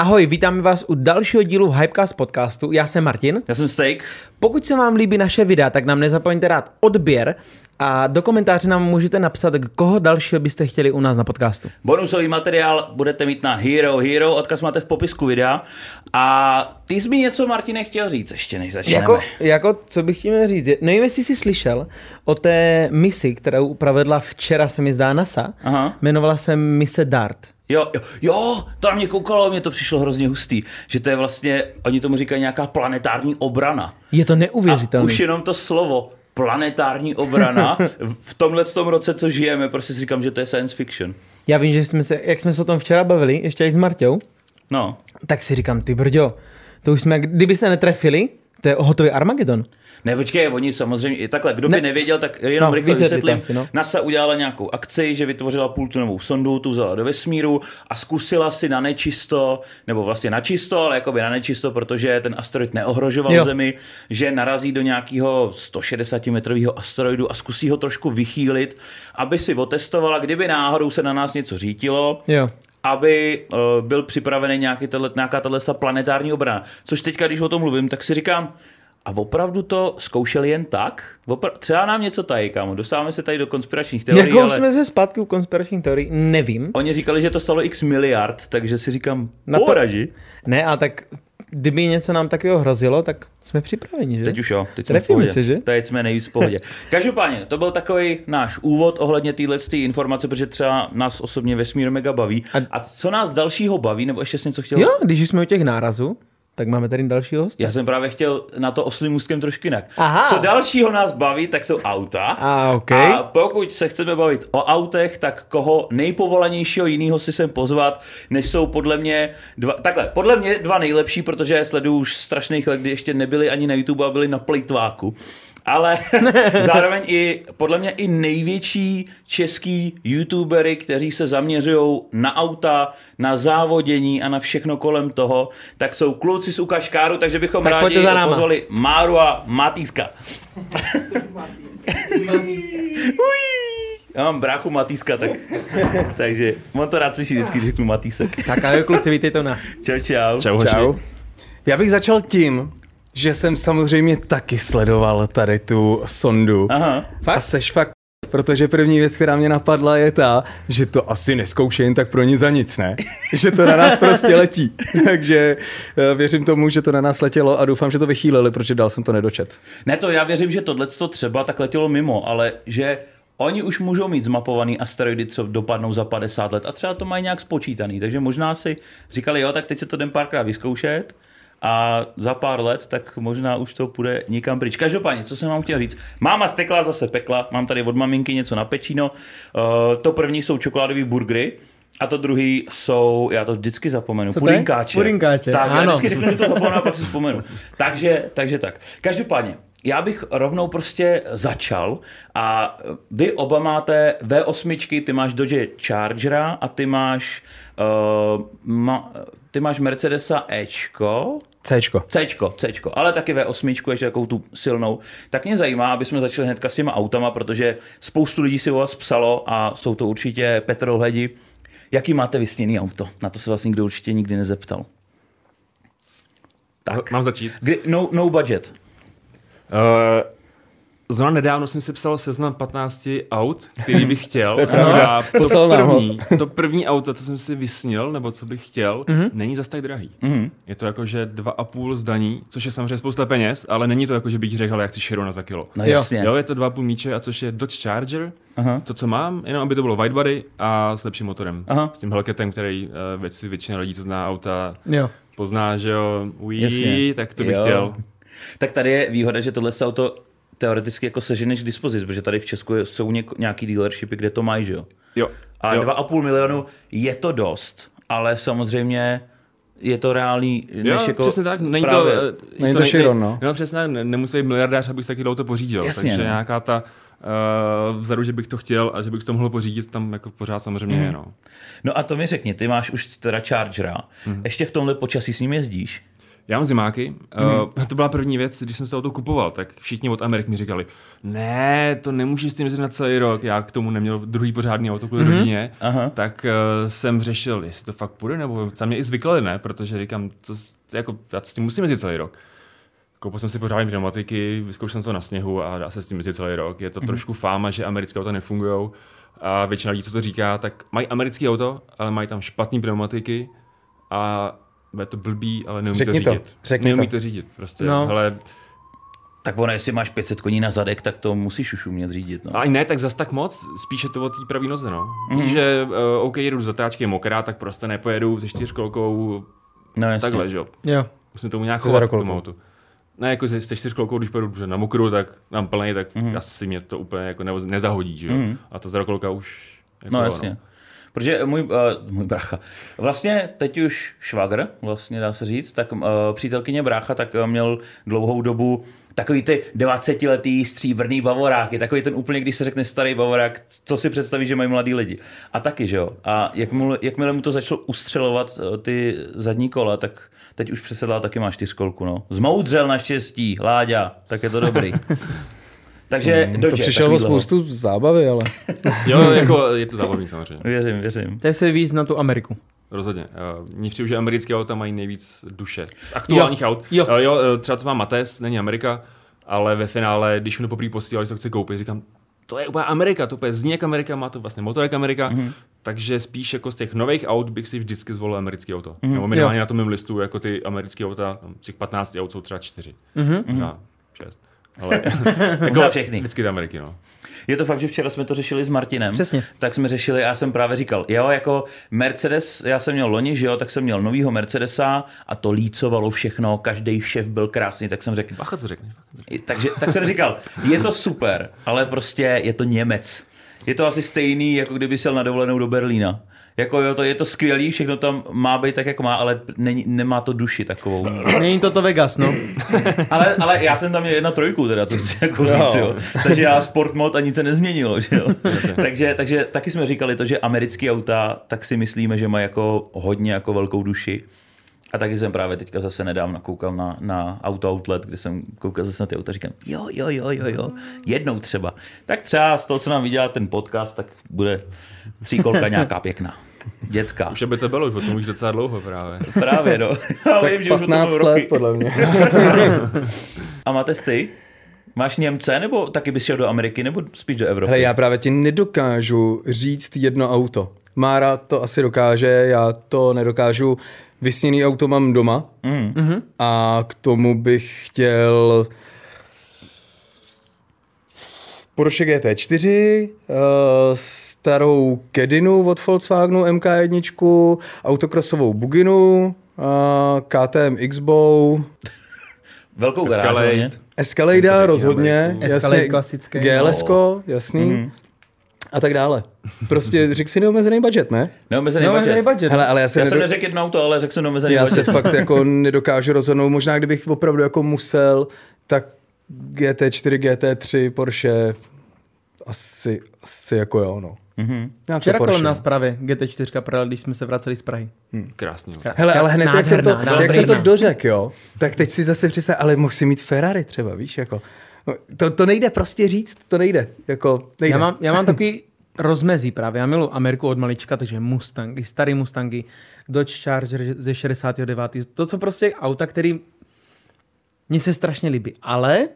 Ahoj, vítáme vás u dalšího dílu Hypecast podcastu. Já jsem Martin. Já jsem Steak. Pokud se vám líbí naše videa, tak nám nezapomeňte dát odběr a do komentáře nám můžete napsat, koho dalšího byste chtěli u nás na podcastu. Bonusový materiál budete mít na Hero Hero, odkaz máte v popisku videa. A ty jsi mi něco, Martine, chtěl říct ještě, než začneme. Jako, jako co bych chtěl říct, nevím, jestli jsi slyšel o té misi, kterou provedla včera, se mi zdá NASA. Aha. Jmenovala se mise DART. Jo, jo, jo, to na mě koukalo, mě to přišlo hrozně hustý, že to je vlastně, oni tomu říkají nějaká planetární obrana. Je to neuvěřitelné. už jenom to slovo planetární obrana v tomhle tom roce, co žijeme, prostě si říkám, že to je science fiction. Já vím, že jsme se, jak jsme se o tom včera bavili, ještě i s Marťou, No, tak si říkám, ty brďo, to už jsme, kdyby se netrefili, to je hotový Armagedon. Ne, počkej, oni samozřejmě, i takhle, kdo by Ne. nevěděl, tak jenom No, rychle vysvětlím. asi, no. NASA udělala nějakou akci, že vytvořila půltunovou sondu, tu vzala do vesmíru a zkusila si na nečisto, nebo vlastně na čisto, ale jakoby na nečisto, protože ten asteroid neohrožoval Jo. jo. Zemi, že narazí do nějakého 160 metrového asteroidu a zkusí ho trošku vychýlit, aby si otestovala, kdyby náhodou se na nás něco řítilo, Jo. aby uh, byl připravený nějaký tato, nějaká tato planetární obrana. Což teďka, když o tom mluvím, tak si říkám, a opravdu to zkoušeli jen tak? Opra- třeba nám něco tají, kámo. Dostáváme se tady do konspiračních teorií, Jakou ale jsme ze zpátky u konspiračních teorií? Nevím. oni říkali, že to stalo x miliard, takže si říkám, Na to- poraži. Ne, ale tak kdyby něco nám takového hrozilo, tak jsme připraveni, že? Teď už jo, teď jsme v Trefíme pohodě. se, že? Teď jsme nejvíc v pohodě. Každopádně, to byl takový náš úvod ohledně téhle informace, protože třeba nás osobně vesmír mega baví. A- A, co nás dalšího baví, nebo ještě jsi něco chtěl? Jo, když jsme u těch nárazů, tak máme tady dalšího hosta. Já jsem právě chtěl na to oslým úzkem trošku jinak. Aha. Co dalšího nás baví, tak jsou auta. A, OK. A pokud se chceme bavit o autech, tak koho nejpovolanějšího jiného si sem pozvat, než jsou podle mě dva, takhle, podle mě dva nejlepší, protože sleduju už strašných let, kdy ještě nebyli ani na YouTube a byli na plejtváku. Ale zároveň i, podle mě i největší český youtubery, kteří se zaměřují na auta, na závodění a na všechno kolem toho, tak jsou kluci z Ukaškáru, takže bychom Tak rádi za náma. pozvali Máru a Matýska. Já mám bráchu Matýska, tak, takže on to rád slyší vždycky, když řeknu Matýsek. Tak ahoj kluci, vítejte u nás. Čau, čau. Čau, Čau. Já bych začal tím, že jsem samozřejmě taky sledoval tady tu sondu. Aha. Fakt? A seš fakt protože první věc, která mě napadla, je ta, že to asi neskoušej jen tak pro nic za nic, ne? že to na nás prostě letí. Takže eh, věřím tomu, že to na nás letělo a doufám, že to vychýlili, protože dál jsem to nedočet. Ne, to já věřím, že tohle to třeba tak letělo mimo, ale že oni už můžou mít zmapovaný asteroidy, co dopadnou za 50 let a třeba to mají nějak spočítaný, takže možná si říkali, jo, tak teď se to jdem párkrát vyzkoušet a za pár let, tak možná už to půjde nikam pryč. Každopádně, co jsem vám chtěl říct, máma stekla zase pekla, mám tady od maminky něco na pečíno, uh, to první jsou čokoládové burgery, a to druhý jsou, já to vždycky zapomenu, Co pudinkáče. Pudinkáče, Tak, já ano. vždycky řeknu, že to zapomenu a pak si vzpomenu. Takže, takže tak. Každopádně, já bych rovnou prostě začal a vy oba máte V8, ty máš Dodge Chargera a ty máš, uh, ma, ty máš Mercedesa Ečko, Cčko. Cčko, Cčko, ale taky V8, ještě takovou tu silnou. Tak mě zajímá, aby jsme začali hnedka s těma autama, protože spoustu lidí si o vás psalo a jsou to určitě petrolhedi. Jaký máte vysněný auto? Na to se vlastně nikdo určitě nikdy nezeptal. Tak. Mám začít. Kdy, no, no budget. Uh, Zrovna nedávno jsem si psal seznam 15 aut, který bych chtěl. je pravda. A to Poslal první, to první auto, co jsem si vysnil, nebo co bych chtěl, mm-hmm. není zas tak drahý. Mm-hmm. Je to jako, že 2,5 zdaní, což je samozřejmě spousta peněz, ale není to jako, že bych řekl, ale já chci Chirona za kilo. No jasně. Jo, je to 2,5 míče, a což je Dodge Charger, Aha. to, co mám, jenom aby to bylo widebody a s lepším motorem. Aha. S tím Hellcatem, který uh, si většina lidí, co zná auta, Jo. pozná, že jo, Jasně. tak to bych Jo. chtěl. Tak tady je výhoda, že tohle se auto teoreticky jako seženeš k dispozici, protože tady v Česku jsou něk- nějaký dealershipy, kde to mají, že jo? Jo. A jo. 2,5 milionu je to dost, ale samozřejmě je to reálný, než jo, jako přesně tak, není právě- to... eh, Není to Chiron, nej- no. No přesně, tak, ne, nemusí být miliardář, abych si taky auto pořídil. Jasně, takže no. nějaká ta uh, vzadu, že bych to chtěl a že bych to mohl pořídit, tam jako pořád samozřejmě Mhm. je, no. No a to mi řekni, ty máš už teda Chargera, Mhm. mm. ještě v tomhle počasí s ním jezdíš? Já mám zimáky. Uh, to byla první věc, když jsem se auto kupoval, tak všichni od Amerik mi říkali, ne, to nemůžeš s tím jezdit na celý rok. Já k tomu neměl druhý pořádný auto kvůli rodině, Aha. tak uh, jsem řešil, jestli to fakt půjde, nebo tam mě i zvyklali, ne, protože říkám, co, jako, já s tím musím jezdit celý rok. Koupil jsem si pořádné pneumatiky, vyzkoušel jsem to na sněhu a dá se s tím jezdit celý rok. Je to trošku fáma, že americké auta nefungují. A většina lidí, co to říká, tak mají americké auto, ale mají tam špatné pneumatiky a je to blbý, ale neumí Řekni to to, řídit. řekni neumí to. to. řídit. Prostě, No. no. hele, Tak ono, jestli máš 500 koní na zadek, tak to musíš už umět řídit. No. A ani ne, tak zas tak moc, spíše to o té pravý noze, no. Mm-hmm. Že uh, OK, jedu do zatáčky, je mokrá, tak prostě nepojedu se čtyřkolkou no jasně. takhle, že jo. Jo. Musím tomu nějak chovat k tomu autu. Ne, jako se, se čtyřkolkou, když pojedu na mokru, tak mám plný, tak mm-hmm. asi mě to úplně jako ne, nezahodí, že jo. Mm-hmm. A ta zarokolka už jako No jasně. Protože můj, uh, můj brácha, vlastně teď už švagr, vlastně dá se říct, tak uh, přítelkyně brácha tak uh, měl dlouhou dobu takový ty 20-letý stříbrný bavoráky, takový ten úplně, když se řekne starý bavorák, co si představí, že mají mladí lidi. A taky, že jo. A jakmile, jakmile mu to začalo ustřelovat ty zadní kola, tak teď už přesedlá taky má čtyřkolku, no. Zmoudřel naštěstí, Láďa, tak je to dobrý. Takže To Dodge, přišel o takovýhleho. spoustu zábavy, ale... Jo, jako je to zábavný samozřejmě. Věřím, věřím. Tak se víc na tu Ameriku. Rozhodně. Uh, Mně přijde, že americké auta mají nejvíc duše. Z aktuálních Jo. aut. Jo. Uh, jo, eh, třeba to má Mates, není Amerika, ale ve finále, když mi to poprvé posílali, co chci koupit, říkám, to je úplně Amerika, to úplně zní jak Amerika, má to vlastně motor jak Amerika, Mhm. mm-hmm. takže spíš jako z těch nových aut bych si vždycky zvolil americké auto. Mm-hmm. Nebo minimálně Jo. na tom mém listu, jako ty americké auta, tam z těch 15 aut jsou třeba 4. Mhm. Mm-hmm. Možná 6. Ale Možná všechny. vždycky do Ameriky, no. Je to fakt, že včera jsme to řešili s Martinem. Přesně. Tak jsme řešili, já jsem právě říkal, jo, jako Mercedes, já jsem měl loni, že jo, tak jsem měl novýho Mercedesa a to lícovalo všechno, každý šéf byl krásný, tak jsem řekl, Bacha, co řekneš. takže, tak jsem říkal, je to super, ale prostě je to Němec. Je to asi stejný, jako kdyby šel na dovolenou do Berlína. Jako jo, to je to skvělý, všechno tam má být tak, jak má, ale není, nemá to duši takovou. Není to to Vegas, no. Ale, ale já jsem tam měl jedna trojku, teda, to chci jako říct, jo. Takže já sport mod ani to nezměnilo, že jo. takže, takže taky jsme říkali to, že americký auta, tak si myslíme, že mají jako hodně jako velkou duši. A taky jsem právě teďka zase nedávno koukal na, na Auto Outlet, kde jsem koukal zase na ty auta, říkám, jo, jo, jo, jo, jo, jednou třeba. Tak třeba z toho, co nám vydělá ten podcast, tak bude tříkolka nějaká pěkná. Dětská. Už aby to bylo, už o tom už docela dlouho právě. Právě, no. Já Tak vím, že už o tom 15 roky. let, podle mě. A máte ty? Máš Němce, nebo taky bys šel do Ameriky, nebo spíš do Evropy? Hele, já právě ti nedokážu říct jedno auto. Mára to asi dokáže, já to nedokážu. Vysněný auto mám doma Mm. a k tomu bych chtěl Porsche GT4, uh, starou Kedinu od Volkswagenu MK1, autokrosovou Buginu, uh, KTM X-Bow, Velkou garáž. Escalade. Escalade rozhodně. Escalade jasně, klasický. GLSko, jasný, Mhm. A tak dále. Prostě řekl si neomezený budget, ne? Neomezený No, budget. budget. Hele, ale já se, Já jsem nedo- neřekl jedno auto, ale řekl jsem neomezený já se budget. fakt jako nedokážu rozhodnout. Možná kdybych opravdu jako musel, tak GT4, GT3, Porsche, asi, asi jako jo, no. Mhm. Nějaké Včera kolem nás právě GT4 projel, když jsme se vraceli z Prahy. Krásný. Hele, ale hned, jak jsem to, Nádherná, jak jsem to nádherná. dořek, jo, tak teď si zase představ, ale mohl si mít Ferrari třeba, víš, jako. No, To, to nejde prostě říct, to nejde, jako nejde. Já mám, já mám takový rozmezí právě. Já miluji Ameriku od malička, takže Mustangy, starý Mustangy, Dodge Charger ze 69. To, co prostě auta, který mně se strašně líbí. Ale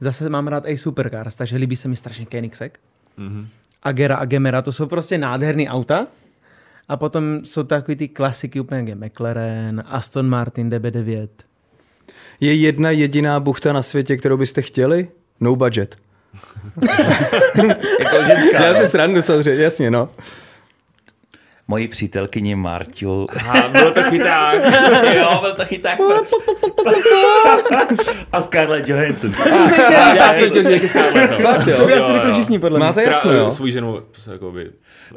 zase mám rád i supercars, takže líbí se mi strašně Koenigsegg. Mm-hmm. Agera a Gemera, to jsou prostě nádherný auta. A potom jsou takový ty klasiky úplně jak je McLaren, Aston Martin DB9. Je jedna jediná buchta na světě, kterou byste chtěli? No budget. Jako ženská. Já no. si srandu samozřejmě, jasně, no. Moji přítelkyni Marťu. A bylo to chyták. jo, byl to chyták. A Scarlett Johansson. Já jsem chtěl jaký Scarlett. no. Fakt jo. To by asi řekli všichni podle mě. Máte jasno, jo? svůj ženu, jakoby,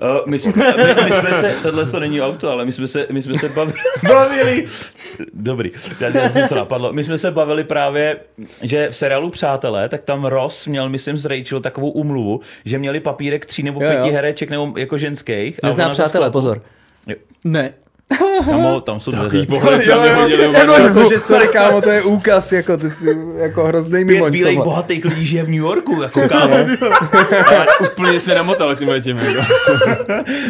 Uh, my, jsme, my, my, jsme se, tohle to není auto, ale my jsme se, my jsme se bavili, bavili. Dobrý, já si něco napadlo. My jsme se bavili právě, že v seriálu Přátelé, tak tam Ross měl, myslím, s Rachel takovou umluvu, že měli papírek tří nebo Jo, pěti jo. hereček nebo jako ženských. a Nezná přátelé, pozor. Jo. Ne. Kamo, tam jsou dveře. Pohled se mě hodili Jako, protože sorry kámo, to je úkaz, jako ty jsi jako hrozný Pět mimoň v bílejch tomhle. bohatých lidí žije v New Yorku, jako kámo. Úplně jsme namotali tímhle tím. Jako.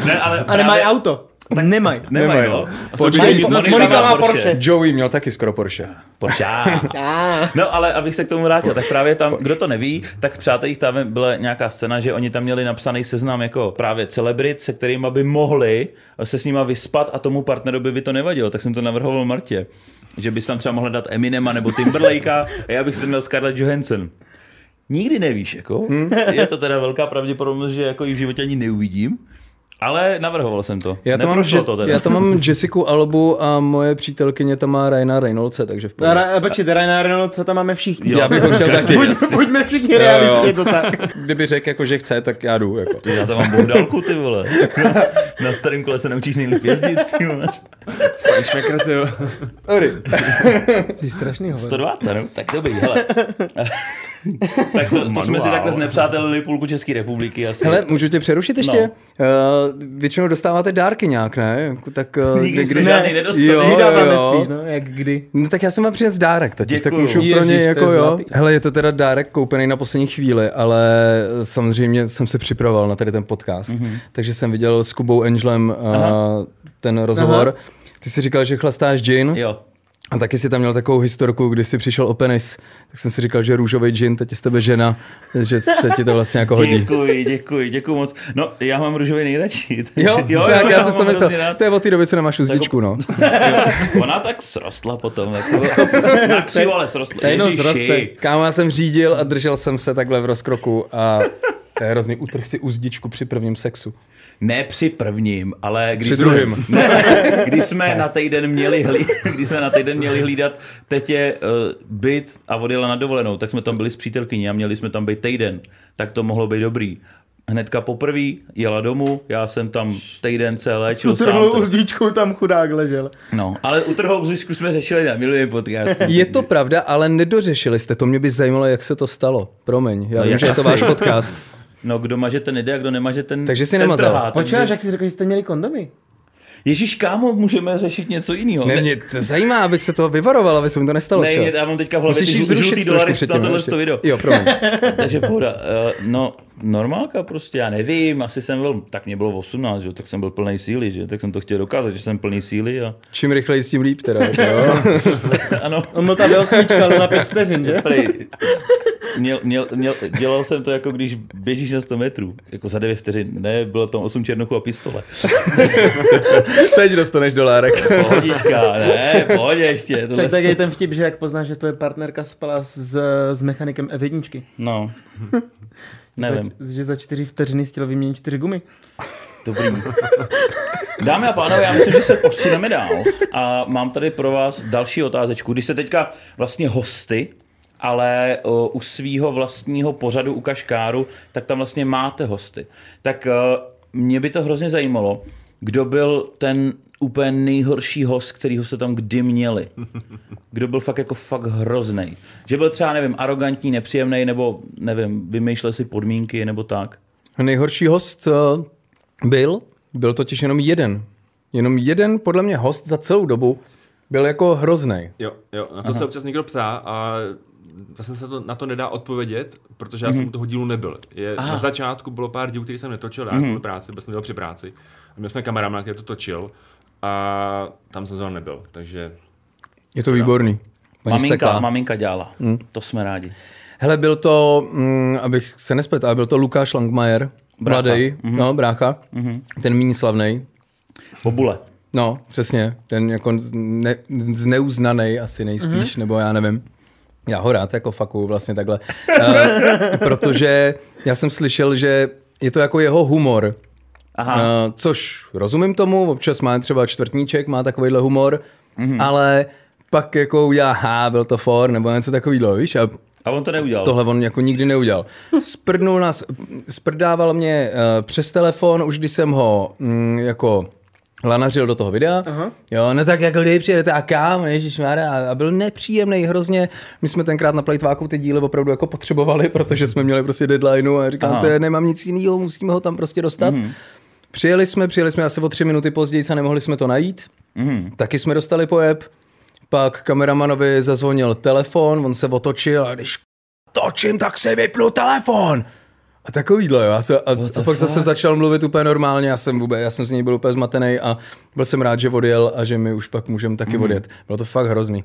Ne, ale A nemají auto. Nemají. Nemají, Nemají, no. no. A jsou Počkej, Monika Monika má Porsche. Joey měl taky skoro Porsche. Porsche. Ah. No ale abych se k tomu vrátil, tak právě tam, kdo to neví, tak v Přátelích tam byla nějaká scéna, že oni tam měli napsaný seznam jako právě celebrit, se kterými by mohli se s nima vyspat a tomu partnerovi by to nevadilo, tak jsem to navrhoval Martě. Že bys tam třeba mohl dát Eminema nebo Timberlakea a já bych si tam dal Scarlett Johansson. Nikdy nevíš, jako. Hmm. Je to teda velká pravděpodobnost, že jako ji v životě ani neuvidím, ale navrhoval jsem to. Já tam, mám, Jess- to teda. já tam mám Jessica Albu a moje přítelkyně tam má Ryana Reynoldse, takže v pohodě. Ra- Počkej, Ryan Reynolds tam máme všichni. Jo. Já bych ho chtěl taky. Buď, buďme všichni realisti, to tak. Kdyby řekl, jako, že chce, tak já jdu. Jako. Ty, já tam mám bohdálku, ty vole. Na starém kole se naučíš nejlíp jezdit, ty vole. Pani šmekr, ty jo. Dobrý. Jsi strašný hovor. 120, no, tak dobrý, hele. tak to, to jsme si takhle znepřátelili půlku České republiky asi. Hele, můžu tě přerušit ještě? No. Uh, většinou dostáváte dárky nějak, ne? Jako, Tak, uh, Nikdy jsme kdy- žádný Ne. nedostali. Jo, My dáváme jo. spíš, no, jak kdy. No tak já jsem vám přines dárek, totiž tak Děkuju. můžu pro něj jako jo. zlatý. Hele, je to teda dárek koupený na poslední chvíli, ale samozřejmě jsem se připravoval na tady ten podcast, Mhm. mm-hmm. takže jsem viděl s Kubou Angelem uh, ten rozhovor. Aha. Ty jsi říkal, že chlastáš gin Jo. A taky si tam měl takovou historku, kdy jsi přišel o penis, tak jsem si říkal, že růžový gin, teď je z tebe žena, že se ti to vlastně jako hodí. Děkuji, děkuji, děkuji moc. No, já mám růžový nejradši. takže- Jo, jo, tak já jsem to myslel. To je od té doby, co nemáš uzdičku, no. Ona tak srostla potom, tak to na křivo, ale srostla. To jenom zroste. Kámo, já jsem řídil a držel jsem se takhle v rozkroku a to je hrozný utrh si uzdičku při prvním sexu. Ne při prvním, ale když Při jsme, druhým. Ne, když jsme na týden měli hlí, když jsme na týden měli hlídat tetě uh, byt a odjela na dovolenou, tak jsme tam byli s přítelkyní a měli jsme tam být týden. Tak to mohlo být dobrý. Hnedka poprvé jela domů, já jsem tam týden se léčil S sám. To, uzdíčkou tam chudák ležel. no, ale u trhou zisku jsme řešili na miluje podcast. Je to pravda, ale nedořešili jste to. Mě by zajímalo, jak se to stalo. Promiň, já No, vím, že je to asi? váš podcast. No, kdo maže ten jde a kdo nemaže ten Takže si ten nemazal. trhá, Počkáš, takže- jak jsi řekl, že jste měli kondomy? Ježíš, kámo, můžeme řešit něco jiného. Ne, mě to zajímá, abych se toho vyvaroval, aby se mi to nestalo. ne, mě, já mám teďka v hlavě Musíš ty žlutý zrušit dolary na tohle to video. Jo, promiň. Takže pohoda. Uh, no, normálka prostě, já nevím, asi jsem byl, tak mě bylo 18, že? jo, tak jsem byl plný síly, že? tak jsem to chtěl dokázat, že jsem plný síly a Čím rychleji s tím líp teda. jo. ano, On byl ta osmička, ale na pět vteřin, že? prej, měl, měl, měl, dělal jsem to jako když běžíš na 100 metrů, jako za 9 vteřin, ne, bylo tam 8 černochů a pistole. Teď dostaneš dolárek. Pohodička, ne, pohodě ještě. Tohle Tak, tak je ten vtip, že jak poznáš, že tvoje partnerka spala s, s mechanikem F1. No, nevím. Za, že za čtyři vteřiny chtěl vyměnit čtyři gumy. Dobrý. Dámy a pánové, já myslím, že se posuneme dál a mám tady pro vás další otázečku. Když jste teďka vlastně hosty, ale u svého vlastního pořadu u Kaškáru, tak tam vlastně máte hosty. Tak mě by to hrozně zajímalo, kdo byl ten úplně nejhorší host, kterýho se tam kdy měli. Kdo byl fakt jako fakt hrozný. Že byl třeba, nevím, arrogantní, nepříjemný, nebo nevím, vymýšlel si podmínky, nebo tak. Nejhorší host uh, byl, byl totiž jenom jeden. Jenom jeden, podle mě, host za celou dobu byl jako hrozný. Jo, jo, na to se občas někdo ptá a vlastně se to, na to nedá odpovědět, protože já jsem u toho dílu nebyl. Je, Aha. na začátku bylo pár dílů, který jsem netočil, já kvůli práci, byl jsem dělal při práci. A měl jsme kamaráda, který to točil a tam jsem zrovna nebyl, takže Je to výborný. Paní Maminka, maminka dělala. Hmm. To jsme rádi. Hele, byl to, mm, abych se nesplet, ale byl to Lukáš Langmajer, Brácha. mladý, mm-hmm. no, brácha, mm-hmm. ten méně slavný. Bobule. No, přesně, ten jako ne, zneuznaný asi nejspíš, mm-hmm. nebo já nevím. Já ho rád jako faku vlastně takhle. uh, protože já jsem slyšel, že je to jako jeho humor. Aha. Uh, což rozumím tomu, občas má třeba čtvrtníček, má takovýhle humor, mm-hmm. ale pak jako udělá, ha, byl to for, nebo něco takového, víš? A A on to neudělal. Tohle on jako nikdy neudělal. Sprdnul nás, sprdával mě uh, přes telefon, už když jsem ho mm, jako lanařil do toho videa. Aha. Jo, no tak jako kdy přijedete a kam, ježišmarja, a, a byl nepříjemný hrozně. My jsme tenkrát na Plejtváku ty díly opravdu jako potřebovali, protože jsme měli prostě deadlineu a říkám, to je, nemám nic jiného, musíme ho tam prostě dostat. Mm. Přijeli jsme, přijeli jsme asi o tři minuty později a nemohli jsme to najít. Mhm. Taky jsme dostali pojeb, pak kameramanovi zazvonil telefon, on se otočil a když točím, tak si vypnu telefon. A takovýhle, jo. Já se, a, a pak zase začal mluvit úplně normálně, já jsem vůbec, já jsem z něj byl úplně zmatený a byl jsem rád, že odjel a že my už pak můžeme taky odjet. Bylo to fakt hrozný.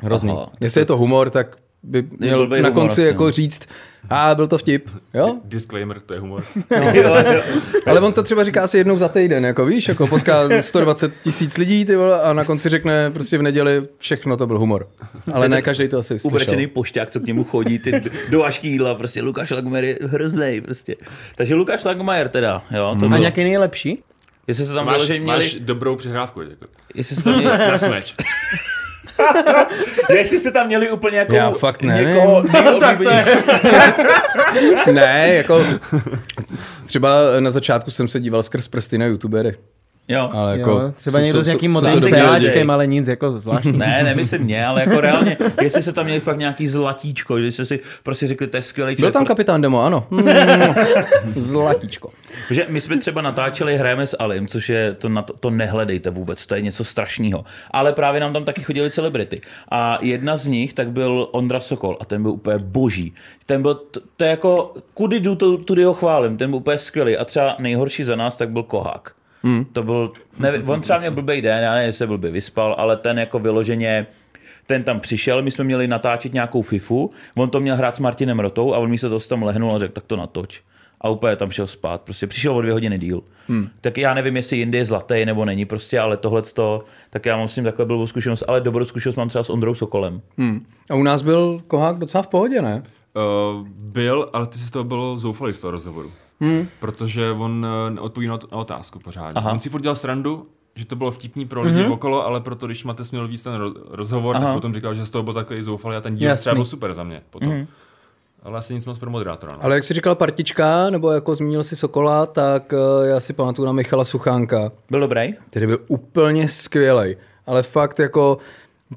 Hrozný. Aha, Jestli je to humor, tak by měl blbej na humor konci asi, jako no. říct, a byl to vtip, jo? Disclaimer, to je humor. jo, jo. Ale on to třeba říká asi jednou za týden, jako víš, jako potká 120 tisíc lidí ty vole, a na konci řekne prostě v neděli všechno to byl humor. Ale ne každý to asi slyšel. Ubrečený pošťák, co k němu chodí, ty do jídla, prostě Lukáš Lagmajer je hrozný, prostě. Takže Lukáš Lagmajer teda, jo, to A bylo, nějaký nejlepší? jestli se tam Máš, vyloženě měli, máš dobrou přihrávku. Jako. jestli se tam měli, Na smeč. jestli jste tam měli úplně jako Já fakt nevím. někoho nejoblíbenějšího. Ne, jako třeba na začátku jsem se díval skrz prsty na youtubery. Jo. Ale jako, jo, třeba jsou- někdo jsou- s nějakým modrým lidi. ale nic jako zvláštní. Ne, nemyslím mě, ale jako reálně, jestli se tam měli fakt nějaký zlatíčko, že jste si prostě řekli, to je skvělý Byl člověk. tam kapitán Demo, ano. Mm, Zlatíčko. Že my jsme třeba natáčeli Hrajeme s Alim, což je, to, na to, to nehledejte vůbec, to je něco strašného. Ale právě nám tam taky chodili celebrity. A jedna z nich tak byl Ondra Sokol a ten byl úplně boží. Ten byl, to, to je jako, kudy jdu, to, tudy ho chválím, ten byl úplně skvělý. A třeba nejhorší za nás tak byl Kohák. Hmm. To byl, nevím, on třeba měl blbý den, já nevím, jestli se blbě vyspal, ale ten jako vyloženě, ten tam přišel, my jsme měli natáčet nějakou FIFU, on to měl hrát s Martinem Rotou a on mi se to tam lehnul a řekl, tak to natoč. A úplně tam šel spát, prostě přišel o dvě hodiny díl. Hmm. Tak já nevím, jestli jindy je zlatý nebo není prostě, ale tohle to, tak já mám s ním takhle blbou zkušenost, ale dobrou zkušenost mám třeba s Ondrou Sokolem. Hmm. A u nás byl Kohák docela v pohodě, ne? Uh, byl, ale ty si z toho bylo zoufalý z toho rozhovoru. Hmm. Protože on neodpoví na, na otázku pořádně. Aha. On si furt dělal srandu, že to bylo vtipný pro lidi mm-hmm. okolo, ale proto, když Mate měl víc ten ro- rozhovor, Aha. tak potom říkal, že z toho byl takový zoufalý a ten díl Jasný. třeba byl super za mě potom. Mm-hmm. Ale asi nic moc pro moderátora. No. Ale jak jsi říkal partička, nebo jako zmínil si Sokola, tak eh, já si pamatuju na Michala Suchánka, Byl dobrý? který byl úplně skvělej. Ale fakt jako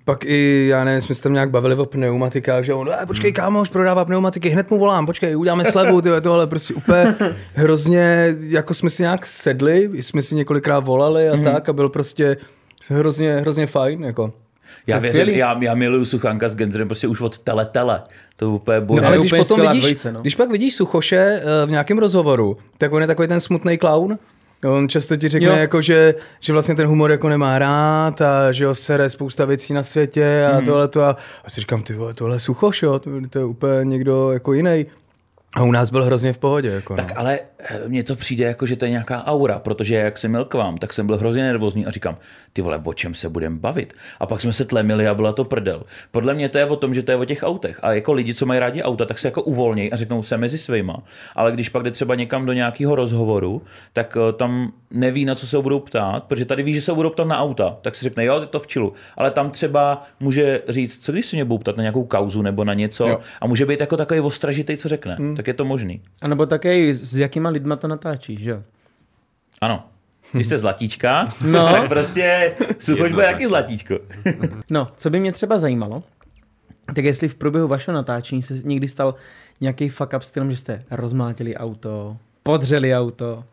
pak i, já nevím, jsme se tam nějak bavili o pneumatikách, že on, eh, počkej, kámoš, prodává pneumatiky, hned mu volám, počkej, uděláme slevu, ty tohle prostě úplně hrozně, jako jsme si nějak sedli, jsme si několikrát volali a tak a byl prostě hrozně, hrozně fajn, jako. Já věřím, já, já miluju Suchánka s Genzerem prostě už od tele tele. To úplně. No, je ale když potom vidíš, dvojice, no. když pak vidíš Suchoše eh, v nějakém rozhovoru, tak on je takový ten smutný clown. On často ti řekne, Jo. jako, že, že vlastně ten humor jako nemá rád a že ho sere spousta věcí na světě a mm. tohle to a, a si říkám, ty vole, tohle je Suchoš, jo, to, to je úplně někdo jako jiný. A u nás byl hrozně v pohodě. Jako, Tak no. ale eh, mně to přijde jako, že to je nějaká aura, protože jak jsem měl k vám, tak jsem byl hrozně nervózní a říkám, ty vole, o čem se budeme bavit? A pak jsme se tlemili a byla to prdel. Podle mě to je o tom, že to je o těch autech. A jako lidi, co mají rádi auta, tak se jako uvolnějí a řeknou se mezi svýma. Ale když pak jde třeba někam do nějakého rozhovoru, tak eh, tam neví, na co se budou ptát, protože tady ví, že se budou ptát na auta, tak si řekne, jo, je to v čilu. Ale tam třeba může říct, co když se mě budou ptát na nějakou kauzu nebo na něco Jo. a může být jako takový ostražitý, co řekne. Hmm. Tak je to možný. A nebo také s jakýma lidma to natáčíš, že jo? Ano. Když jste zlatíčka, No. tak prostě Suchoš bude taky zlatíčko. No, co by mě třeba zajímalo, tak jestli v průběhu vašeho natáčení se někdy stal nějaký fuck up stylem, že jste rozmlátili auto, podřeli auto,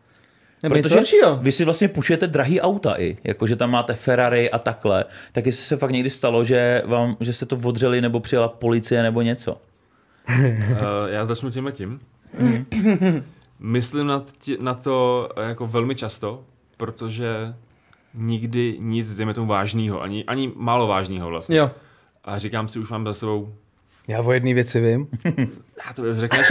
nebo něco Protože horšího. vy si vlastně půjčujete drahý auta i, jakože tam máte Ferrari a takhle, tak jestli se fakt někdy stalo, že, vám, že jste to odřeli nebo přijela policie nebo něco. Uh, já začnu tím a tím. Myslím na, tě, na to eh, jako velmi často, protože nikdy nic, dejme tomu vážného, ani, ani málo vážného vlastně. Jo. A říkám si, už mám za sebou, Já o jedné věci vím. já to řekneš,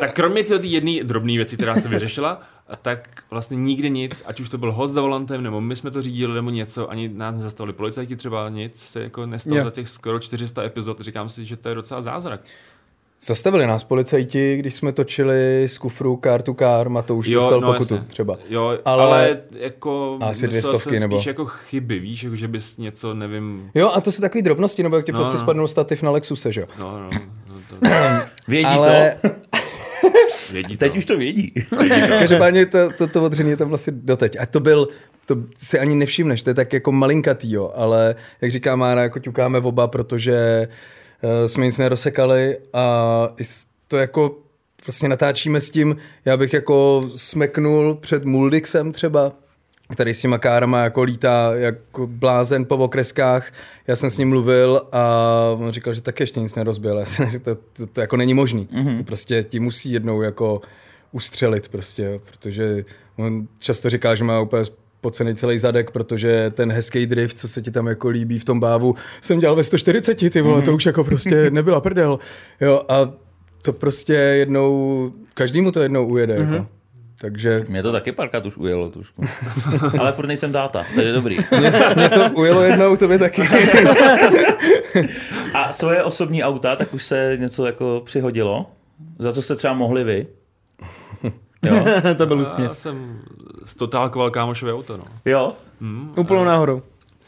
tak kromě té jedné drobné věci, která se vyřešila, tak vlastně nikdy nic, ať už to byl host za volantem, nebo my jsme to řídili, nebo něco, ani nás nezastavili policajti třeba, nic se jako nestalo Jo. za těch skoro 400 epizod, říkám si, že to je docela zázrak. Zastavili nás policajti, když jsme točili z kufru car to car, Matouš dostal pokutu jasně. třeba. Jo, Ale- ale, jako Asi dvě stovky, jsem spíš nebo- jako chyby, víš, jako že bys něco, nevím, Jo, a to jsou takové drobnosti, nebo jak ti No, prostě no. spadnul stativ na Lexuse, že jo? no, no, no to, Vědí Ale to? vědí Teď to. už to vědí. každopádně to, to, to odření je tam vlastně doteď. A to byl, to si ani nevšimneš, to je tak jako malinkatý, jo, ale jak říká Mára, jako ťukáme oba, protože uh, jsme nic nerozsekali a to jako vlastně natáčíme s tím, já bych jako smeknul před Muldixem třeba, který s těma kárama jako lítá jako blázen po okreskách. Já jsem s ním mluvil a on říkal, že taky ještě nic nerozbil. Já jsem, že to, to, to, jako není možný. Mm-hmm. Prostě ti musí jednou jako ustřelit prostě, protože on často říká, že má úplně pocený celý zadek, protože ten hezký drift, co se ti tam jako líbí v tom bávu, jsem dělal ve 140, ty vole, mm-hmm. to už jako prostě nebyla prdel. Jo, a to prostě jednou, každému to jednou ujede. Mm-hmm. Jako. Takže... Mě to taky párkrát už ujelo trošku. Ale furt nejsem dáta, to je dobrý. Mě to ujelo jednou, to by taky. A svoje osobní auta, tak už se něco jako přihodilo? Za co jste třeba mohli vy? Jo? to byl úsměv. Já jsem stotálkoval kámošové auto, no. Jo? Hmm, Úplnou náhodou.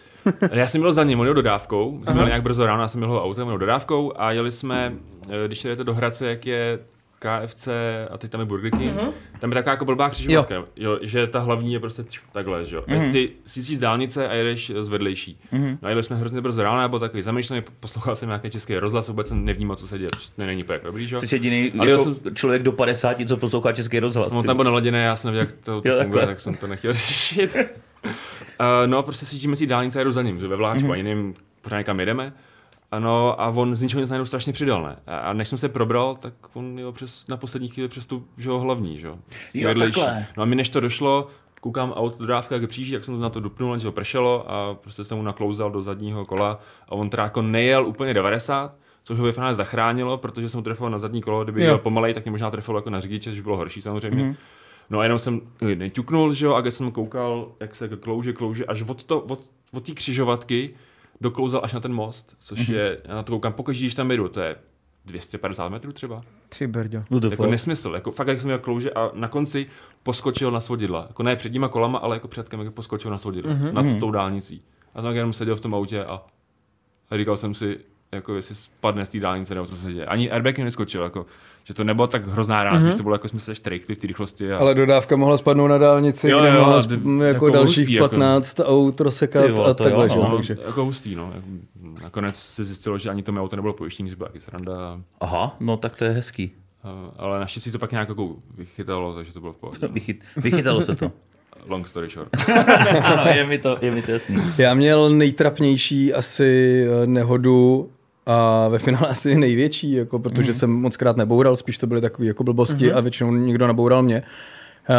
já jsem byl za ním, on jel dodávkou, jsme měli nějak brzo ráno, já jsem měl ho autem, měl dodávkou a jeli jsme, eh, když jdete do Hradce, jak je KFC a teď tam je Burger King, uh-huh. tam je taková jako blbá křižovatka, jo. Jo, že ta hlavní je prostě tš, takhle, že jo. Uh-huh. Ty si z dálnice a jedeš z vedlejší. Uh-huh. No a jeli jsme hrozně brzo ráno, nebo takový zamýšlený, poslouchal jsem nějaký český rozhlas, vůbec jsem nevnímal, co se děje, to není úplně dobrý, že jo. Jsi jediný Ale jako jsem... člověk do 50, co poslouchá český rozhlas. No tam byl naladěný, já jsem nevěděl, jak to, to jo, funguje, tak jsem to nechtěl řešit. uh, no a prostě si si dálnice a jedu za ním, že ve vláčku, uh-huh. ani nevím, pořád někam jedeme. Ano, a on z ničeho nic najednou strašně přidal, ne? A než jsem se probral, tak on jel přes, na poslední chvíli přes tu, že ho hlavní, že jo? Jo. No a mi než to došlo, koukám auto dodávka, jak přijíždí, jak jsem to na to dupnul, že ho pršelo a prostě jsem mu naklouzal do zadního kola a on teda jako nejel úplně 90, což ho ve finále zachránilo, protože jsem mu trefil na zadní kolo, kdyby jel pomalej, tak mě možná trefilo jako na řidiče, že bylo horší samozřejmě. Mm-hmm. No a jenom jsem neťuknul, že jo, a když jsem koukal, jak se jako klouže, klouže, až od, to, od, od té křižovatky, doklouzal až na ten most, což mm-hmm. je, já na to koukám, pokud když tam jdu, to je 250 metrů třeba. Ty brďo. Jako nesmysl, jako fakt jak jsem měl klouže a na konci poskočil na svodidla. Jako ne předníma kolama, ale jako předkem jako poskočil na svodidla. Mm-hmm. Nad tou dálnicí. A tam jenom seděl v tom autě a, a říkal jsem si, jako jestli spadne z té dálnice nebo co se děje. Ani airbag neskočil, jako že to nebylo tak hrozná rána, mm-hmm. to bylo jako jsme se štrejkli v té rychlosti. A... Ale dodávka mohla spadnout na dálnici, jo, kde jo, mohla sp- jako, jako dalších hustý, 15 jako... aut rozsekat a takhle. Jo, no, takže. Jako hustý, no. Nakonec se zjistilo, že ani to auto nebylo pojištění, že byla taky sranda. Aha, no tak to je hezký. ale naštěstí to pak nějak jako vychytalo, takže to bylo v pohodě. Vychyt, vychytalo se to. Long story short. ano, je mi to, je mi to jasný. Já měl nejtrapnější asi eh, nehodu a ve finále asi největší, jako, protože mm. jsem moc krát neboural, spíš to byly takové jako blbosti mm-hmm. a většinou někdo naboural mě. Uh,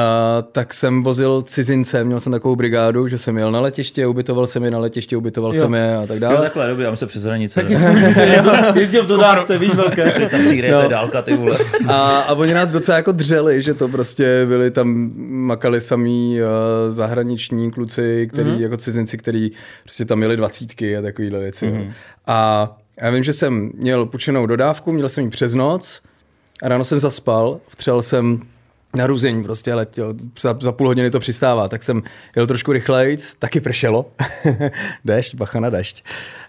tak jsem vozil cizince, měl jsem takovou brigádu, že jsem jel na letiště, ubytoval jsem je na letiště, ubytoval jo. jsem je a tak dále. Jo, takhle, dobrý, já se přes hranice. Taky jsem jezdil v dodávce, víš, velké. Ta síry, no. to je dálka, ty vole. A, a oni nás docela jako dřeli, že to prostě byli tam, makali samý uh, zahraniční kluci, který, mm-hmm. jako cizinci, který prostě tam měli dvacítky a takovýhle věci. Mm-hmm. A já vím, že jsem měl půjčenou dodávku, měl jsem ji přes noc a ráno jsem zaspal, potřeboval jsem na růzení prostě letěl, za, za půl hodiny to přistává, tak jsem jel trošku rychlejc, taky pršelo, dešť, bacha na dešť.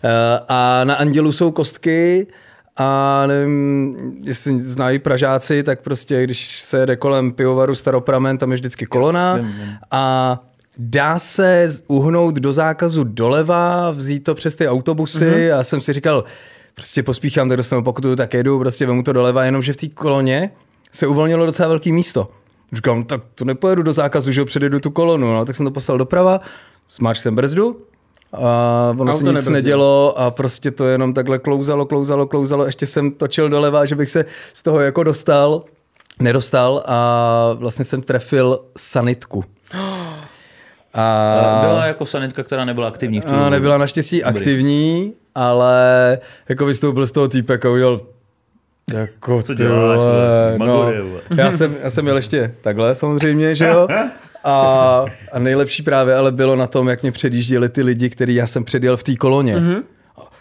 Uh, a na Andělu jsou kostky a nevím, jestli znají Pražáci, tak prostě když se jede kolem pivovaru Staropramen, tam je vždycky kolona a dá se uhnout do zákazu doleva, vzít to přes ty autobusy mm-hmm. a jsem si říkal, prostě pospíchám, tak dostanu pokutu, tak jedu, prostě vemu to doleva, jenomže v té koloně se uvolnilo docela velký místo. Říkám, tak to nepojedu do zákazu, že ho předjedu tu kolonu, no, tak jsem to poslal doprava, smáč jsem brzdu, a ono se nic nebrzdil. nedělo a prostě to jenom takhle klouzalo, klouzalo, klouzalo, ještě jsem točil doleva, že bych se z toho jako dostal, nedostal a vlastně jsem trefil sanitku. A... Byla jako sanitka, která nebyla aktivní v tu Nebyla naštěstí Dobrý. aktivní, ale jako vystoupil z toho týpek a udělal jako Co děláš? No, já, jsem, já jsem měl ještě takhle samozřejmě, že jo? A, a nejlepší právě ale bylo na tom, jak mě předjížděli ty lidi, který já jsem předjel v té koloně. Mm-hmm.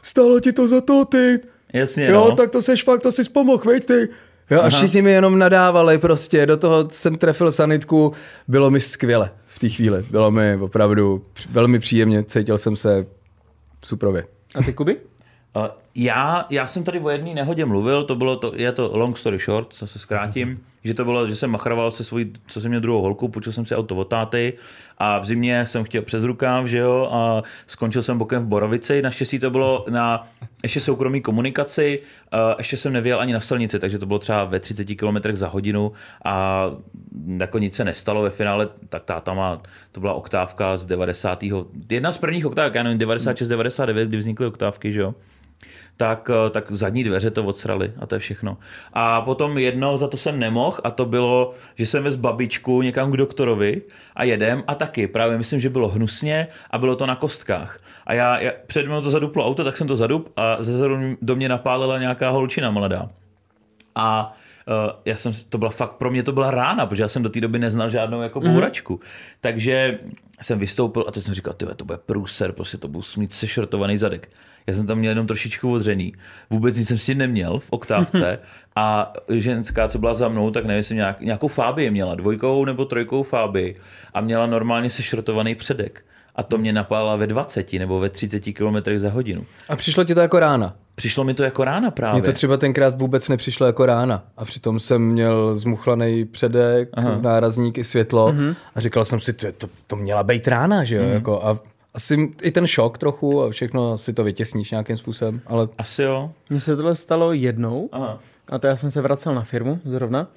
Stalo ti to za to, ty. Jasně, Jo, no. tak to seš fakt, to si pomohl, veď ty. Jo, a všichni mi jenom nadávali prostě, do toho jsem trefil sanitku, bylo mi skvěle té chvíli. Bylo mi opravdu velmi příjemně, cítil jsem se suprově. A ty, Kuby? Já, já jsem tady o jedné nehodě mluvil, to bylo to, je to long story short, co se zkrátím, mm-hmm. že to bylo, že jsem machroval se svojí, co jsem měl druhou holku, půjčil jsem si auto od táty a v zimě jsem chtěl přes rukáv, že jo, a skončil jsem bokem v Borovici, naštěstí to bylo na ještě soukromý komunikaci, ještě jsem nevěl ani na silnici, takže to bylo třeba ve 30 km za hodinu a jako nic se nestalo ve finále, tak táta má, to byla oktávka z 90. Jedna z prvních oktávek, já nevím, 96, 99, kdy vznikly oktávky, že jo tak, eh, tak zadní dveře to odsrali a to je všechno. A potom jedno, za to jsem nemohl a to bylo, že jsem vez babičku někam k doktorovi a jedem a taky, právě myslím, že bylo hnusně a bylo to na kostkách. A já, já před mnou to zaduplo auto, tak jsem to zadup a ze zadu do mě napálila nějaká holčina mladá. A Uh, já jsem, to byla fakt, pro mě to byla rána, protože já jsem do té doby neznal žádnou jako bouračku. Mm. Takže jsem vystoupil a teď jsem říkal, to bude průser, prostě to budu mít sešrotovaný zadek. Já jsem tam měl jenom trošičku odřený. Vůbec nic jsem si neměl v oktávce a ženská, co byla za mnou, tak nevím, jestli nějak, nějakou fábii měla, dvojkou nebo trojkou fábii a měla normálně sešrotovaný předek. A to mě napálila ve 20 nebo ve 30 km za hodinu. A přišlo ti to jako rána? Přišlo mi to jako rána právě. Mně to třeba tenkrát vůbec nepřišlo jako rána. A přitom jsem měl zmuchlaný předek, Aha. nárazník i světlo. Mm-hmm. A říkal jsem si, to, to, to měla být rána, že jo? Mm-hmm. Jako, a asi i ten šok trochu a všechno si to vytěsníš nějakým způsobem, ale... Asi jo. Mně se tohle stalo jednou Aha. a to já jsem se vracel na firmu zrovna.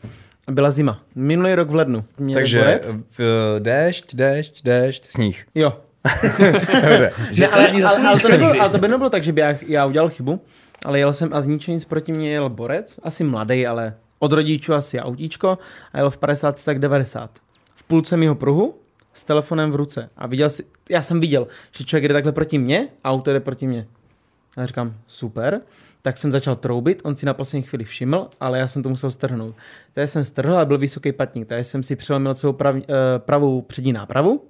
Byla zima. Minulý rok v lednu. Měli Takže borec. déšť, déšť, déšť, sníh. Jo. Dobře. ne, ale, ale, ale, to nebylo, ale to by nebylo tak, že by já, já udělal chybu, ale jel jsem a z ničeho nic proti mě jel borec, asi mladý, ale od rodičů asi autíčko a jel v 50 tak 90. V půlce mého pruhu s telefonem v ruce a viděl si, já jsem viděl, že člověk jde takhle proti mně a auto jde proti mně. A já říkám, super, tak jsem začal troubit, on si na poslední chvíli všiml, ale já jsem to musel strhnout. Tady jsem strhl a byl vysoký patník, tady jsem si přelomil celou prav, eh, pravou přední nápravu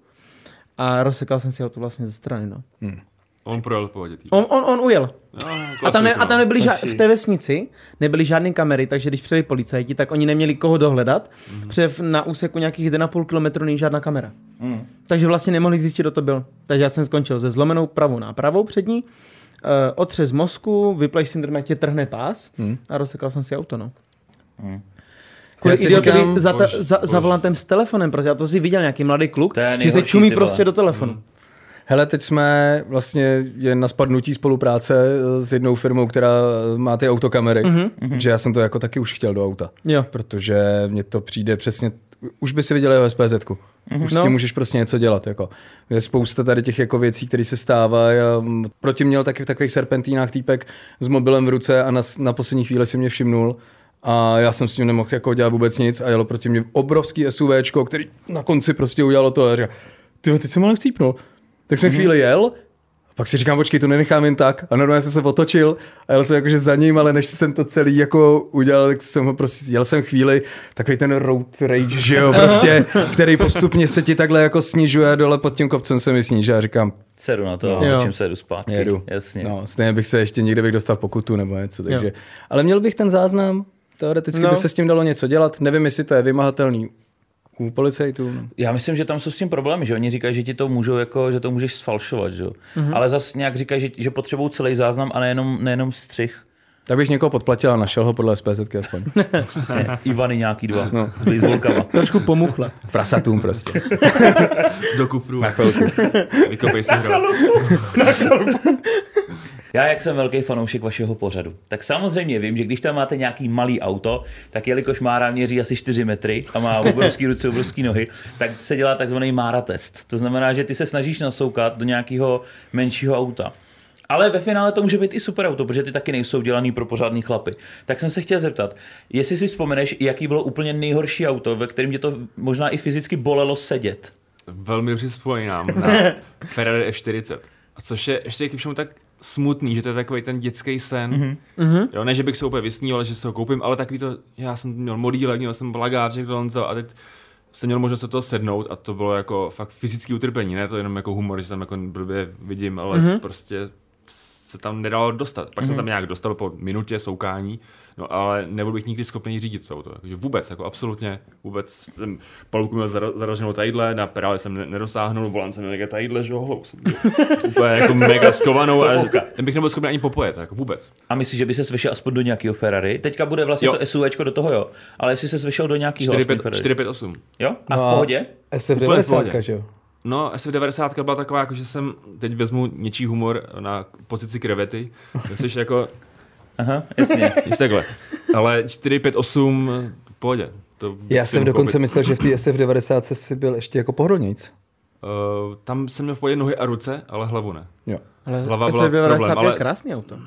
a rozsekal jsem si auto vlastně ze strany. No. Hmm. On projel v pohodě. On, on, on ujel. No, a, tam ne, a tam nebyly ža- v té vesnici nebyly žádné kamery, takže když přijeli policajti, tak oni neměli koho dohledat, mm. protože na úseku nějakých 1,5 km není žádná kamera. Mm. Takže vlastně nemohli zjistit, kdo to byl. Takže já jsem skončil se zlomenou pravou nápravou přední, uh, otřes mozku, vypleš syndrom, jak tě trhne pás mm. a rozsekal jsem si auto. No. Mm. Kvůli idiotovi za, ta, za, za volantem s telefonem, protože já to si viděl nějaký mladý kluk, že se čumí prostě do telefonu. Mm. Hele, teď jsme vlastně jen na spadnutí spolupráce s jednou firmou, která má ty autokamery, mm-hmm. že já jsem to jako taky už chtěl do auta. Jo. Protože mně to přijde přesně, už by si viděl jeho SPZ. Mm-hmm. Už no. s tím můžeš prostě něco dělat. Jako. Je spousta tady těch jako věcí, které se stávají. Proti měl taky v takových serpentínách týpek s mobilem v ruce a na, na poslední chvíli si mě všimnul a já jsem s tím nemohl jako dělat vůbec nic a jelo proti mě obrovský SUVčko, který na konci prostě udělalo to a říkal, ty teď jsem ale chcípnul. Tak jsem mm-hmm. chvíli jel, pak si říkám, počkej, to nenechám jen tak. A normálně jsem se otočil a jel jsem jakože za ním, ale než jsem to celý jako udělal, tak jsem ho prostě, jel jsem chvíli, takový ten road rage, že jo, prostě, který postupně se ti takhle jako snižuje a dole pod tím kopcem se mi sníží a říkám, Sedu na to, no. točím se jdu zpátky. Jedu. Jasně. No, stejně bych se ještě někde bych dostal pokutu nebo něco, takže. Jo. Ale měl bych ten záznam, teoreticky no. by se s tím dalo něco dělat, nevím, jestli to je vymahatelný u policajtů? No. Já myslím, že tam jsou s tím problémy, že oni říkají, že ti to můžou, jako, že to můžeš sfalšovat, že? Mm-hmm. ale zase nějak říkají, že, že potřebují celý záznam a nejenom, nejenom střih. Tak bych někoho podplatil a našel ho podle SPZ aspoň. Přesně, Ivany nějaký dva no. s baseballkama. Trošku pomuchle. Prasatům prostě. Do kufru. Na chvilku. Vykopej si. Na chvilku. Já, jak jsem velký fanoušek vašeho pořadu, tak samozřejmě vím, že když tam máte nějaký malý auto, tak jelikož Mára měří asi 4 metry a má obrovský ruce, obrovský nohy, tak se dělá takzvaný Mára test. To znamená, že ty se snažíš nasoukat do nějakého menšího auta. Ale ve finále to může být i super auto, protože ty taky nejsou dělaný pro pořádný chlapy. Tak jsem se chtěl zeptat, jestli si vzpomeneš, jaký bylo úplně nejhorší auto, ve kterém tě to možná i fyzicky bolelo sedět. Velmi dobře vzpomínám na Ferrari F40. A což je ještě k všemu tak smutný, že to je takový ten dětský sen. Mm-hmm. Jo, ne, že bych se úplně vysníval, ale že se ho koupím, ale takový to, já jsem měl modílek, měl jsem blagáček, to a teď jsem měl možnost se toho sednout a to bylo jako fakt fyzický utrpení, ne to jenom jako humor, že tam jako blbě vidím, ale mm-hmm. prostě se tam nedalo dostat. Pak mm-hmm. jsem mhm. tam nějak dostal po minutě soukání, no ale nebyl bych nikdy schopný řídit to auto. Takže vůbec, jako absolutně vůbec. Jsem palku měl zaraženou tadyhle, na pedále jsem nedosáhnul, volant jsem mega tadyhle, že jo, Úplně jako mega skovanou a ten bych nebyl schopný ani popojet, jako vůbec. A myslíš, že by se svešel aspoň do nějakého Ferrari? Teďka bude vlastně jo. to SUVčko do toho, jo. Ale jestli se svešel do nějakého 458. Jo? A no v pohodě? SF90, že jo? No, SF90 byla taková, jako že jsem, teď vezmu něčí humor na pozici krevety, to jsi jako, Aha, jasně. víš takhle. Ale 4, 5, 8, v pohodě. To Já jsem dokonce koupit. myslel, že v té SF90 si byl ještě jako pohodlnějc. Uh, tam jsem měl v pohodě nohy a ruce, ale hlavu ne. Jo. Ale Hlava byla SF90 problém, je ale- krásný auto.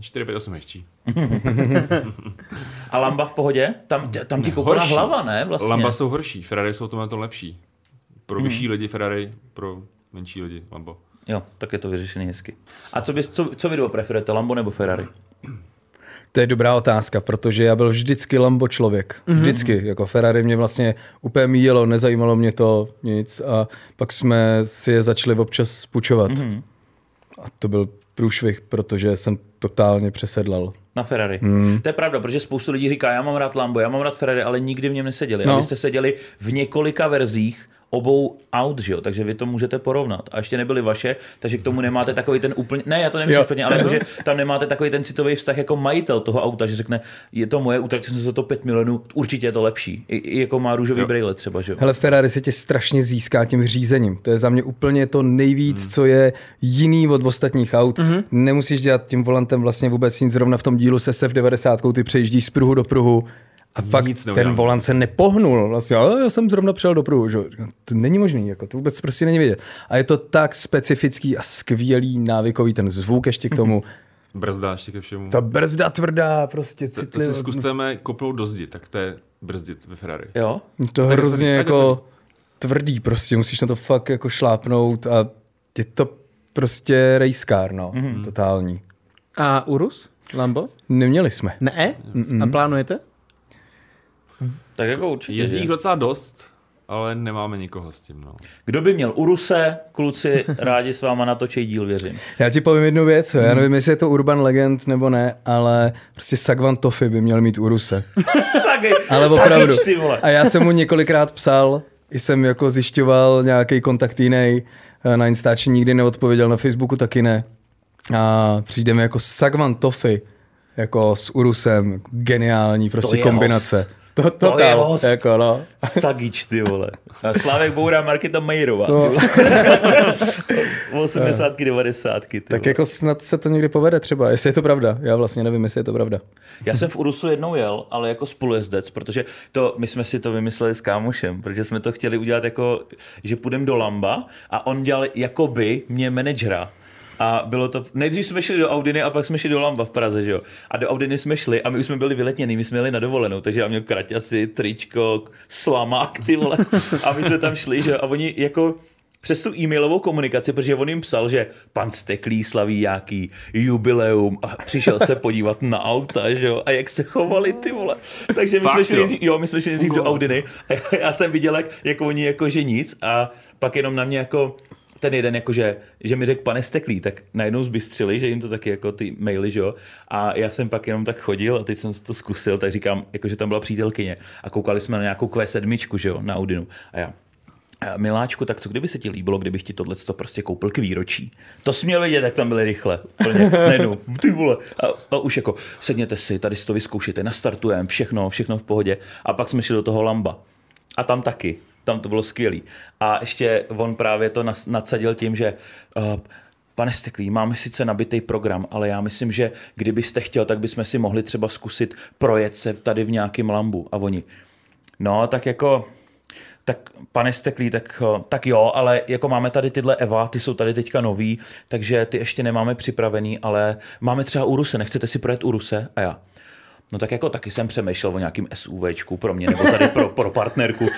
4, 5, 8 hezčí. A Lamba v pohodě? Tam, tam ti Horší. hlava, ne? Vlastně. Lamba jsou horší, Ferrari jsou tomhle to lepší. Pro vyšší lidi Ferrari, pro menší lidi Lambo. Jo, tak je to vyřešený hezky. A co, bys, co, co vy dva preferujete, Lambo nebo Ferrari? To je dobrá otázka, protože já byl vždycky Lambo člověk. Vždycky. Jako Ferrari mě vlastně úplně míjelo, nezajímalo mě to nic a pak jsme si je začali občas půjčovat. A to byl průšvih, protože jsem totálně přesedlal. Na Ferrari. Hmm. To je pravda, protože spoustu lidí říká, já mám rád Lambo, já mám rád Ferrari, ale nikdy v něm neseděli. No. No. A vy jste seděli v několika verzích obou aut, že jo? takže vy to můžete porovnat. A ještě nebyly vaše, takže k tomu nemáte takový ten úplně, ne, já to nemyslím špatně, ale jakože tam nemáte takový ten citový vztah jako majitel toho auta, že řekne, je to moje, utratil jsem za to 5 milionů, určitě je to lepší. I, i jako má růžový brýle třeba, že jo? Hele, Ferrari se tě strašně získá tím řízením. To je za mě úplně to nejvíc, co je jiný od ostatních aut. Nemusíš dělat tím volantem vlastně vůbec nic. Zrovna v tom dílu se SF90 ty přejíždíš z pruhu do pruhu a fakt Nic ten volant se nepohnul. Vlastně, ale já jsem zrovna přijel do pruhu. Že? To není možný, jako, to vůbec prostě není vidět. A je to tak specifický a skvělý návykový ten zvuk ještě k tomu. Brzda ještě ke všemu. Ta brzda tvrdá, prostě To, to citlivá. si zkusíme kopnout do zdi, tak to je brzdit ve Ferrari. Jo? To je Tak- hrozně tak- jako tvrdý prostě, musíš na to fakt jako šlápnout a je to prostě race car, no, mm-hmm. totální. A Urus? Lambo? Neměli jsme. Ne? A plánujete? Tak jako určitě. Jezdí jich docela dost, ale nemáme nikoho s tím. No. Kdo by měl Uruse, kluci rádi s váma natočí díl, věřím. Já ti povím jednu věc, já nevím, jestli je to Urban Legend nebo ne, ale prostě Sagvan Toffy by měl mít Uruse. Sagi, Ale Sagič, opravdu. ty vole. A já jsem mu několikrát psal, i jsem jako zjišťoval nějaký kontakt jiný, na Instači nikdy neodpověděl, na Facebooku taky ne. A přijde mi jako Sagvan Toffy, jako s Urusem, geniální prostě kombinace. host. To, To je totál, host. Jako no. Sagič, ty vole. A Slávek Boura, Marketa Majerová. No. 80 90 ty Tak vole. jako snad se to někdy povede třeba, jestli je to pravda. Já vlastně nevím, jestli je to pravda. Já jsem v Urusu jednou jel, ale jako spolujezdec, protože to, my jsme si to vymysleli s kámošem, protože jsme to chtěli udělat jako, že půjdeme do Lamba a on dělal jakoby mě manažera. A bylo to, nejdřív jsme šli do Audiny a pak jsme šli do Lamba v Praze, že jo. A do Audiny jsme šli a my už jsme byli vyletněni, my jsme jeli na dovolenou, takže já měl kraťasy, tričko, slamák, ty vole. A my jsme tam šli, že jo. A oni jako, přes tu e-mailovou komunikaci, protože on jim psal, že pan Steklý slaví nějaký jubileum a přišel se podívat na auta, že jo, a jak se chovali ty vole. Takže my Fakt, jsme šli, jo? jo, my jsme šli nejdřív do Audiny a já- jsem viděl, jak, jako oni jako že nic a pak jenom na mě jako ten jeden, jakože, že mi řekl pane Steklý, tak najednou zbystřili, že jim to taky jako ty maily, že jo. A já jsem pak jenom tak chodil a teď jsem to zkusil, tak říkám, jakože tam byla přítelkyně a koukali jsme na nějakou Q7, že jo, na Audinu. A já, "A Miláčku, tak co kdyby se ti líbilo, kdybych ti tohle to prostě koupil k výročí? To jsi měl vědět, jak tam byli rychle. Plně, najednou, ty vole. A, a, už jako, sedněte si, tady si to vyzkoušíte, nastartujeme, všechno, všechno v pohodě. A pak jsme šli do toho Lamba. A tam taky. Tam to bylo skvělý. A ještě on právě to nas- nadsadil tím, že uh, pane Steklý, máme sice nabitý program, ale já myslím, že kdybyste chtěl, tak bychom si mohli třeba zkusit projet se tady v nějakém lambu. A oni, no tak jako, tak pane Steklý, tak, eh, tak jo, ale jako máme tady tyhle Eva, ty jsou tady teďka nový, takže ty ještě nemáme připravený, ale máme třeba Uruse, nechcete si projet Uruse? A já, No tak jako taky jsem přemýšlel o nějakým SUVčku pro mě, nebo tady pro, pro partnerku.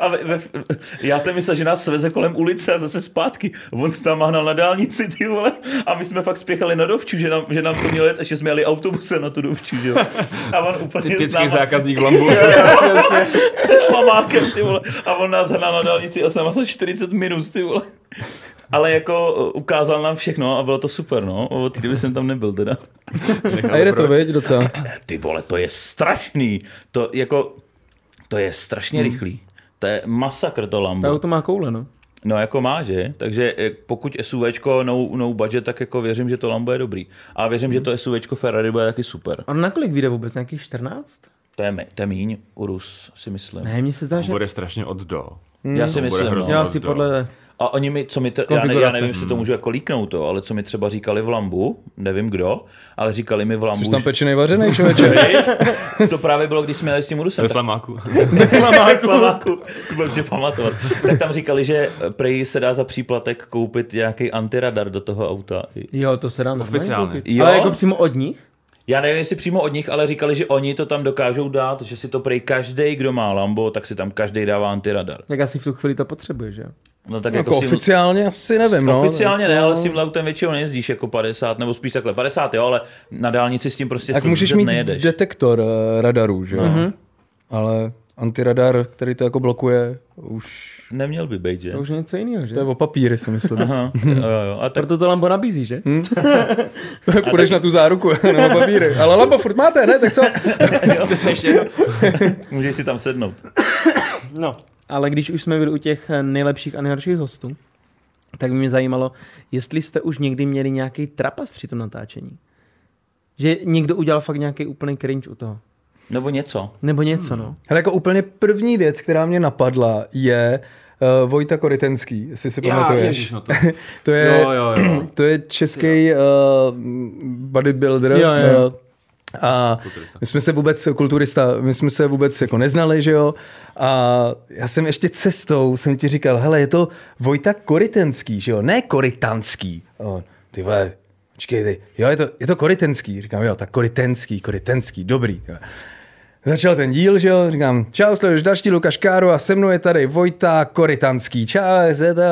A ve, ve, já jsem myslel, že nás sveze kolem ulice a zase zpátky. On se tam mahnal na dálnici, ty vole. A my jsme fakt spěchali na dovču, že nám, že nám to mělo jet, a že jsme jeli autobusem na tu dovču, že jo. A on úplně Typický náma- zákazník Lambu. se slamákem, ty vole. A on nás hnal na dálnici a jsem asi 40 minut, ty vole. Ale jako uh, ukázal nám všechno a bylo to super, no. Od té doby jsem tam nebyl teda. A jde to, viď, docela. Ty vole, to je strašný. To jako, to je strašně Hmm. rychlý. To je masakr to To Lambo. auto má koule, no. No jako má, že? Takže eh, pokud SUVčko no, no budget, tak jako věřím, že to Lambo je dobrý. A věřím, že to SUVčko Ferrari bude taky super. On na kolik vyjde vůbec? Nějakých 14? To je, me- to je míň, Urus si myslím. Ne, mně se zdá, že... Bude strašně od do. Já si To bude myslím, no. Já No, si to- podle... A oni mi, co mi, tr- já, ne, já nevím, jestli to můžu jako líknout to, ale co mi třeba říkali v Lambu, nevím kdo, ale říkali mi v Lambu, Už tam pečený vařený člověče. to právě bylo, když jsme jeli s tím Urusem, Ve tak slamáku. Slamáku. Slamáku. Si budu pamatovat. Tak tam říkali, že prej se dá za příplatek koupit nějaký antiradar do toho auta. Jo, to se dá Oficiálně. Jo. Ale jako přímo od nich? Já nevím, jestli přímo od nich, ale říkali, že oni to tam dokážou dát, že si to prej každý, kdo má Lambo, tak si tam každý dává antiradar. Jak asi v tu chvíli to potřebuje, že jo? No tak Jako jako, s tím, oficiálně asi nevím, no. Oficiálně ne, ale s tím autem většinou nejezdíš jako 50, nebo spíš takhle 50, jo, ale na dálnici s tím prostě Tak 130 můžeš mít nejedeš. detektor eh, radarů, že jo? Mhm. Ale antiradar, který to jako blokuje, už... Neměl by být, že? To už je něco jiného, že? To je o papíry, si myslím. Aha, jo, jo. A tak Proto to Lambo nabízí, že? Půjdeš na tu záruku, nebo papíry. Ale Lambo furt máte, ne? Tak co? můžeš si tam sednout. No. Ale když už jsme byli u těch eh, nejlepších a nejhorších hostů, tak by mě zajímalo, jestli jste už někdy měli nějaký trapas při tom natáčení. Že někdo udělal fakt nějaký úplný cringe u toho. Nebo něco. Nebo něco, no. Hele, jako úplně první věc, která mě napadla, je uh, Vojta Korytenský, jestli si Já, pamatuješ. ježiš, no to. To je, Jo, jo, jo. to je český uh, bodybuilder. Jo, jo. Uh, a my jsme se vůbec, kulturista, my jsme se vůbec jako neznali, že jo? A já jsem ještě cestou, jsem ti říkal, hele, je to Vojta Korytenský, že jo? Ne Korytanský. A on, ty vole, počkej, ty, jo, je to, je to Korytenský. Říkám, jo, tak Korytenský, Korytenský, dobrý. Jo. Začal ten díl, že jo, říkám, čau, sleduješ další Lukáš Káru a se mnou je tady Vojta Korytanský, čau, se ta...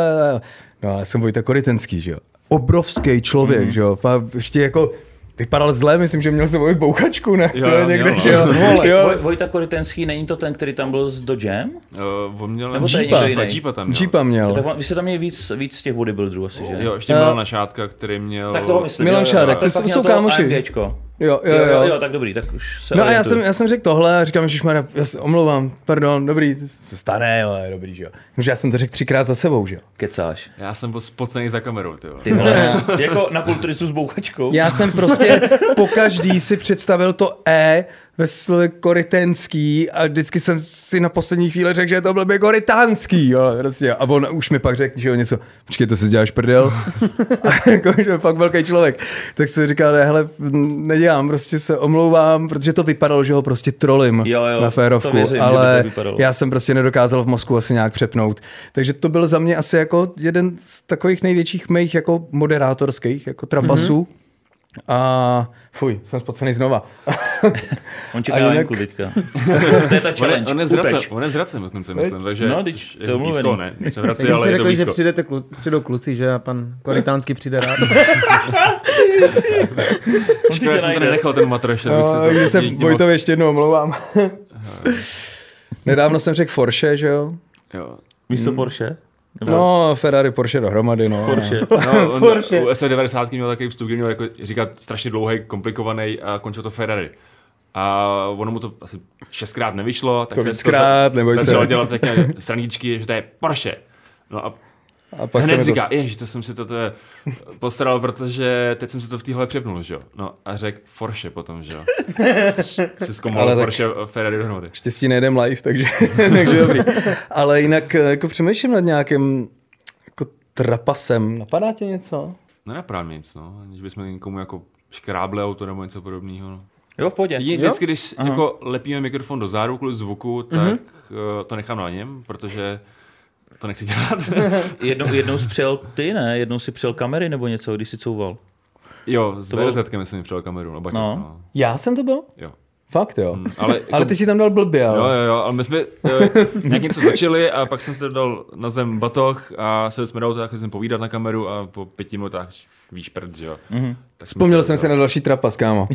No, já jsem Vojta Korytenský, že jo. Obrovský člověk, mm. že jo, fakt ještě jako vypadal zle, myslím, že měl sebou i bouchačku, ne? Jo, to je jo, někde, měl, že jo. no. jo. Voj, Vojta Korytenský, není to ten, který tam byl s Dodgem? Uh, on měl Nebo to je Jeepa, jiný? Jeepa tam měl. Jeepa měl. Tak on, vy jste tam měli víc, víc těch bodybuilderů asi, že? Jo, ještě Milan Šátka, který měl... Tak toho myslím. Milan jo, jo, jo. ty Tak jsou- to kámoši. AMGčko. Jo, jo, Jo, jo, jo. jo, tak dobrý, tak už se No a já jsem, já jsem řekl tohle a říkám, že já se omlouvám, pardon, dobrý, to se stane, jo, je dobrý, že jo. Já jsem to řekl třikrát za sebou, že jo. Kecáš. Já jsem byl spocený za kamerou, ty vole. Ty vole, jako na kulturistu s bouchačkou. Já jsem prostě po každý si představil to E ve slově korytenský a vždycky jsem si na poslední chvíli řekl, že to blbě korytánský, jo, prostě. A on už mi pak řekl, že jo, něco, počkej, to si děláš prdel. a jako, že je fakt velký člověk. Tak jsem říkal, ne, hele, nedělám, prostě se omlouvám, protože to vypadalo, že ho prostě trolím Jo, jo, na férovku, věřím, ale já jsem prostě nedokázal v mozku asi nějak přepnout. Takže to byl za mě asi jako jeden z takových největších mých jako moderátorských jako trapasů. Mm-hmm. A fuj, jsem spocený znova. On čeká A jinak- venku teďka. to je ta On je, challenge. on je zracem, on je zracem dokonce, myslím, takže No, teď to je blízko, ne? V jsi ale je to řekl, že blízko. přijdete klu, přijdou kluci, že a pan Korytánský přijde rád. On si Škoda, tě že jsem to najde. nenechal ten matro ještě. No, se Vojtovi ještě jednou omlouvám. Nedávno jsem řekl Porsche, že jo? Jo. Místo Porsche? Nebo- No, Ferrari, Porsche dohromady, no. Porsche. No, on Porsche. u SV90 měl takový vstup, kdy měl jako říkat strašně dlouhý, komplikovaný a končil to Ferrari. A ono mu to asi šestkrát nevyšlo, tak To se víckrát, neboj se. začal dělat takové straníčky, že to je Porsche. No a A pak hned se říká, to... ježiš, to jsem si to te- postaral, protože teď jsem si to v téhle přepnul, že jo. No a řekl Porsche potom, že jo. Tak- Porsche a Ferrari dohromady. Štěstí nejdem live, takže, takže dobrý. Ale jinak eh, jako přemýšlím nad nějakým jako trapasem. Napadá tě něco? Nenapadá mě nic, no. Aniž bychom někomu jako škrábli auto nebo něco podobného. No. Jo, v pohodě. Jedině vždycky, když jako lepíme mikrofon do záru kvůli zvuku, tak uh, to nechám na něm, protože to nechci dělat. Jednou, jednou jsi přijel ty, ne? Jednou si přijel kamery nebo něco, když jsi couval. jo, s To bylo- BRZkem jsem přijel kameru. No, baťo, No. no. no. Já jsem to byl? Jo. Fakt jo. Mm, Ale, jako, Ale ty si tam dal blbě, Jo, ale. jo, jo, ale my jsme uh, nějak něco točili a pak jsem si dal na zem batoh a sedli jsme do auta, chtěli jsme povídat na kameru a po pěti minutách víš prd, že jo. Mm-hmm. Vzpomněl jsem si na další trapas, kámo.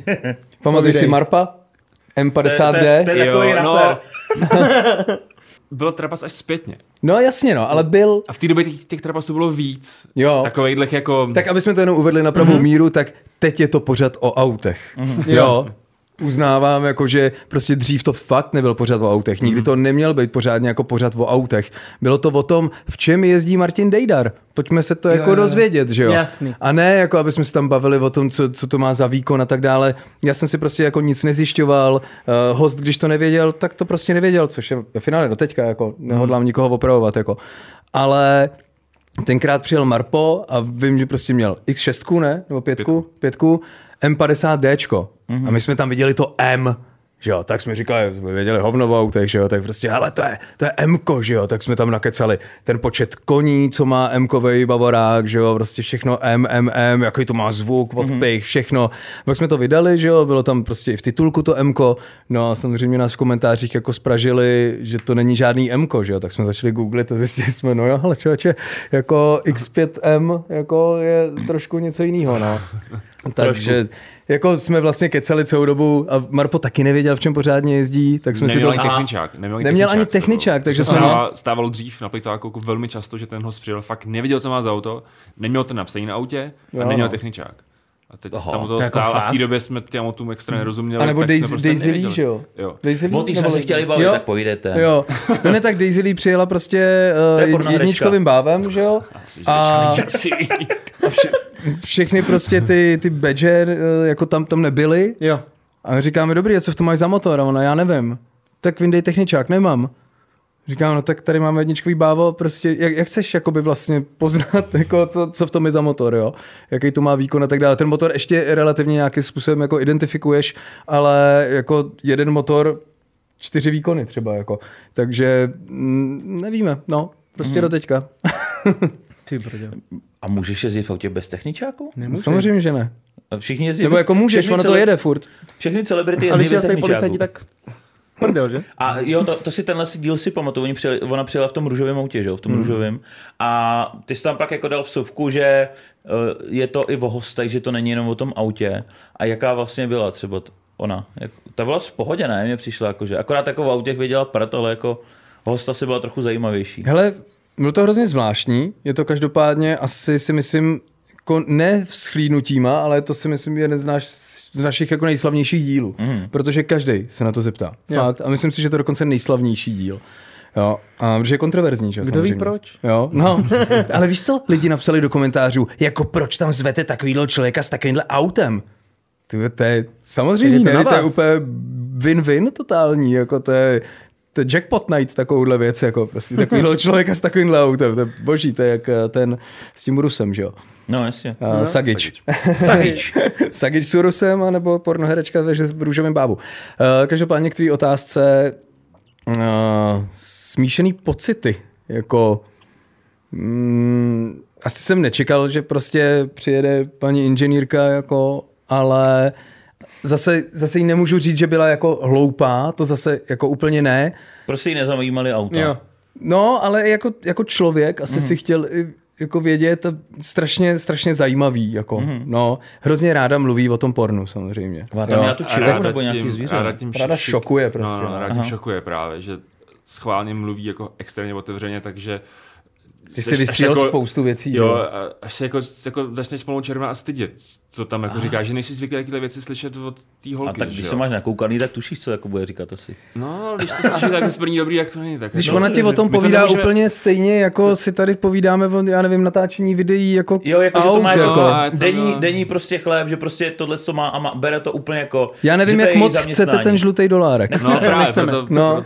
Pamatuješ si. Marpa? To je- M50D? to je- to je takový Jo, no. Byl trapas až zpětně. No jasně no, ale byl... A v té době těch, těch trapasů bylo víc. Jo. Takovejhlech jako... Tak aby jsme to jenom uvedli na pravou míru, tak teď je to pořad o autech. Jo. Uznávám, jako že prostě dřív to fakt nebyl pořád o autech. Nikdy to neměl být pořádně jako pořád o autech. Bylo to o tom, v čem jezdí Martin Dejdar. Pojďme se to jako jo, jo. dozvědět, že jo? Jasný. A ne, jako aby jsme se tam bavili o tom, co, co to má za výkon a tak dále. Já jsem si prostě jako nic nezjišťoval. Uh, host, když to nevěděl, tak to prostě nevěděl, což je ve finále do teďka, jako nehodlám nikoho opravovat, jako. Ale tenkrát přijel Marpo a vím, že prostě měl X6, ne? Nebo pětku? Pětku. M50Dčko. A my jsme tam viděli to M, že jo, tak jsme říkali, jsme věděli hovno v autech, že jo, tak prostě, ale to je, to je m že jo, tak jsme tam nakecali ten počet koní, co má m bavorák, že jo, prostě všechno M, M, M, jaký to má zvuk, odpich, všechno. Pak jsme to vydali, že jo, bylo tam prostě i v titulku to m no a samozřejmě nás v komentářích jako spražili, že to není žádný m že jo, tak jsme začali googlit a zjistili jsme, no jo, ale člověče, jako X5M jako je trošku něco jiného, no. Takže jako jsme vlastně kecali celou dobu a Marpo taky nevěděl, v čem pořádně jezdí, tak jsme Neměl si to... ani techničák. Neměl ani Neměl ani to bylo. techničák, takže To jsme- stávalo, dřív na Plitáku jako velmi často, že ten host přijel, fakt nevěděl, co má za auto, neměl to napsaný na autě a Jo, neměl no. techničák. A teď Aha, tam to toho jako stál a v té době jsme těm autům extra nerozuměli. A nebo tak jsme Daisy, prostě Daisy Lee, že jo? Jo. Daisy Lee, O ty jsme se chtěli bavit, jo, tak pojdete. Jo, no ne, tak Daisy Lee přijela prostě To uh, jedničkovým bávem, že jo? A, a vše, všechny prostě ty, ty badge uh, jako tam, tam nebyly. Jo. A říkáme, dobrý, a co v tom máš za motor? A ona, já nevím. Tak vyndej techničák, nemám. Říkám, no tak tady máme jedničkový bávo, prostě jak, jak chceš jakoby vlastně poznat, jako, co, co v tom je za motor, jo? Jaký to má výkon a tak dále. Ten motor ještě relativně nějakým způsobem jako identifikuješ, ale jako jeden motor, čtyři výkony třeba, jako. Takže mm, nevíme, no, prostě do teďka. Ty brdě. A můžeš jezdit v autě bez techničáku? Nemůže. Samozřejmě, že ne. A Všichni jezdí Nebo bez- jako můžeš, ono to cele- jede furt. Všechny celebrity A jezdí když bez techničáku. tak prdel, že? A jo, to, to si tenhle díl si pamatuju, oni přijeli, ona přijela v tom růžovém autě, že jo, v tom Hmm. mm. růžovém. A ty jsi tam pak jako dal vsuvku, že eh, je to i o hostech, že to není jenom o tom autě. A jaká vlastně byla třeba t- ona? Jak, ta byla v pohodě, ne? Mně přišla jako, že akorát jako v autě věděla prd, ale jako hosta si byla trochu zajímavější. Hele, bylo to hrozně zvláštní. Je to každopádně asi si myslím, jako ne vzchlídnutíma, ale to si myslím jeden z, naš, z našich jako nejslavnějších dílů. Mm. Protože každý se na to zeptá. Jo. Fakt. A myslím si, že to je dokonce nejslavnější díl. Jo, a protože je kontroverzní, že? Kdo ví samozřejmě. proč? Jo, no. Ale víš co? Lidi napsali do komentářů, jako proč tam zvete takovýhle člověka s takovýmhle autem? Ty, to je samozřejmě, to to je úplně win-win totální, jako to je, to je jackpot night takovouhle věc, jako prostě takovýhle člověka s takovýmhle autem, to je boží, to je jak eh, ten s tím Rusem, že jo? No jasně. Uh, Sagič. Sagič. Sagič s Rusem, anebo pornoherečka ve růžovém bábu. Uh, každopádně k tvý otázce uh, smíšený pocity, jako mm, asi jsem nečekal, že prostě přijede paní inženýrka, jako, ale zase, zase jí nemůžu říct, že byla jako hloupá, to zase jako úplně ne. Prostě jí nezajímaly auta. Jo. No, ale jako, jako člověk asi mm. si chtěl jako vědět, strašně, strašně zajímavý, jako, mm. no, hrozně ráda mluví o tom pornu, samozřejmě. Má tam Jo. nějakou ráda nebo nějaký tím- zvíře? Ráda, tím Ráda šik- šokuje prostě, No, no, no. ráda tím šokuje právě, že schválně mluví jako extrémně otevřeně, takže Ty jsi vystřílel jako- spoustu věcí, Jo, jo? a až se jako, jako začneš pomalu červená a stydět, co tam jako říká, že nejsi zvyklý takové věci slyšet od té holky. A tak když se máš nakoukaný, tak tušíš, co jako bude říkat asi. No, když to slyšíš tak z první dobrý, jak to není. Tak Když jako- ona ti o tom my to povídá nemůžeme- úplně stejně, jako si tady povídáme o, já nevím, natáčení videí jako Jo, jako že to má jako- jako, to- denní, denní prostě chléb, že prostě tohle to má a má, bere to úplně jako... Já nevím, to jak moc chcete ten žlutý dolárek. No právě, proto, No.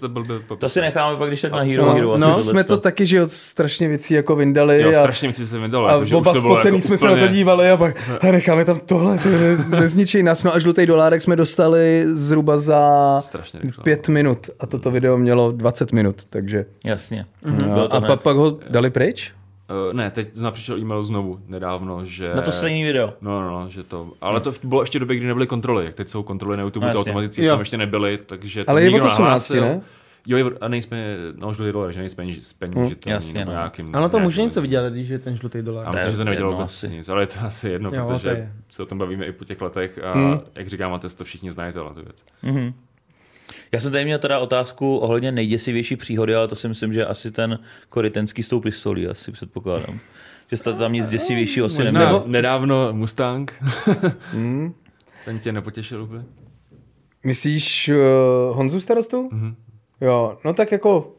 to, to, To si necháme pak, když tak na Hero No, Hero. no, jsme to taky, že jo, strašně věcí jako vyndali. Jo, strašně věci se dalo. a jako, oba to spocený jako jsme se na to dívali a pak a necháme tam tohle, to ne, nezničí nás. No a žlutý dolárek jsme dostali zhruba za Strašně rychle. pět minut a toto video mělo 20 minut, takže. Jasně. No, Bylo to a pak, pak ho dali pryč? Uh, ne, teď zna přišel e-mail znovu nedávno, že... Na to stejný video. No, no, no, že to... Ale to bylo ještě době, kdy nebyly kontroly. Jak teď jsou kontroly na YouTube, No, to automaticky tam ještě nebyly, takže... to Ale je od 18, nahlásil. ne? Jo, a nejsme, no byli dolar, že nejsme penížitelní jasně, nebo no. nějakým... Ale to může něco vydělat, když je ten žlutý A dolar. myslím, že to nevědělo jedno vůbec asi. nic, ale je to asi jedno, Jo, to protože je. se o tom bavíme i po těch letech a Hmm. jak říkám, máte to všichni znají tohle tu věc. Mhm. Já jsem tady měl teda otázku ohledně nejděsivější příhody, ale to si myslím, že asi ten korytenský s tou pistolí, asi předpokládám. Že jste tam nic děsivějšího asi Možná. neměl. Nebo nedávno Mustang, Hmm. ten tě nepotěšil úplně? Myslíš uh, Honzu starostu? Mm-hmm. Jo, no tak jako,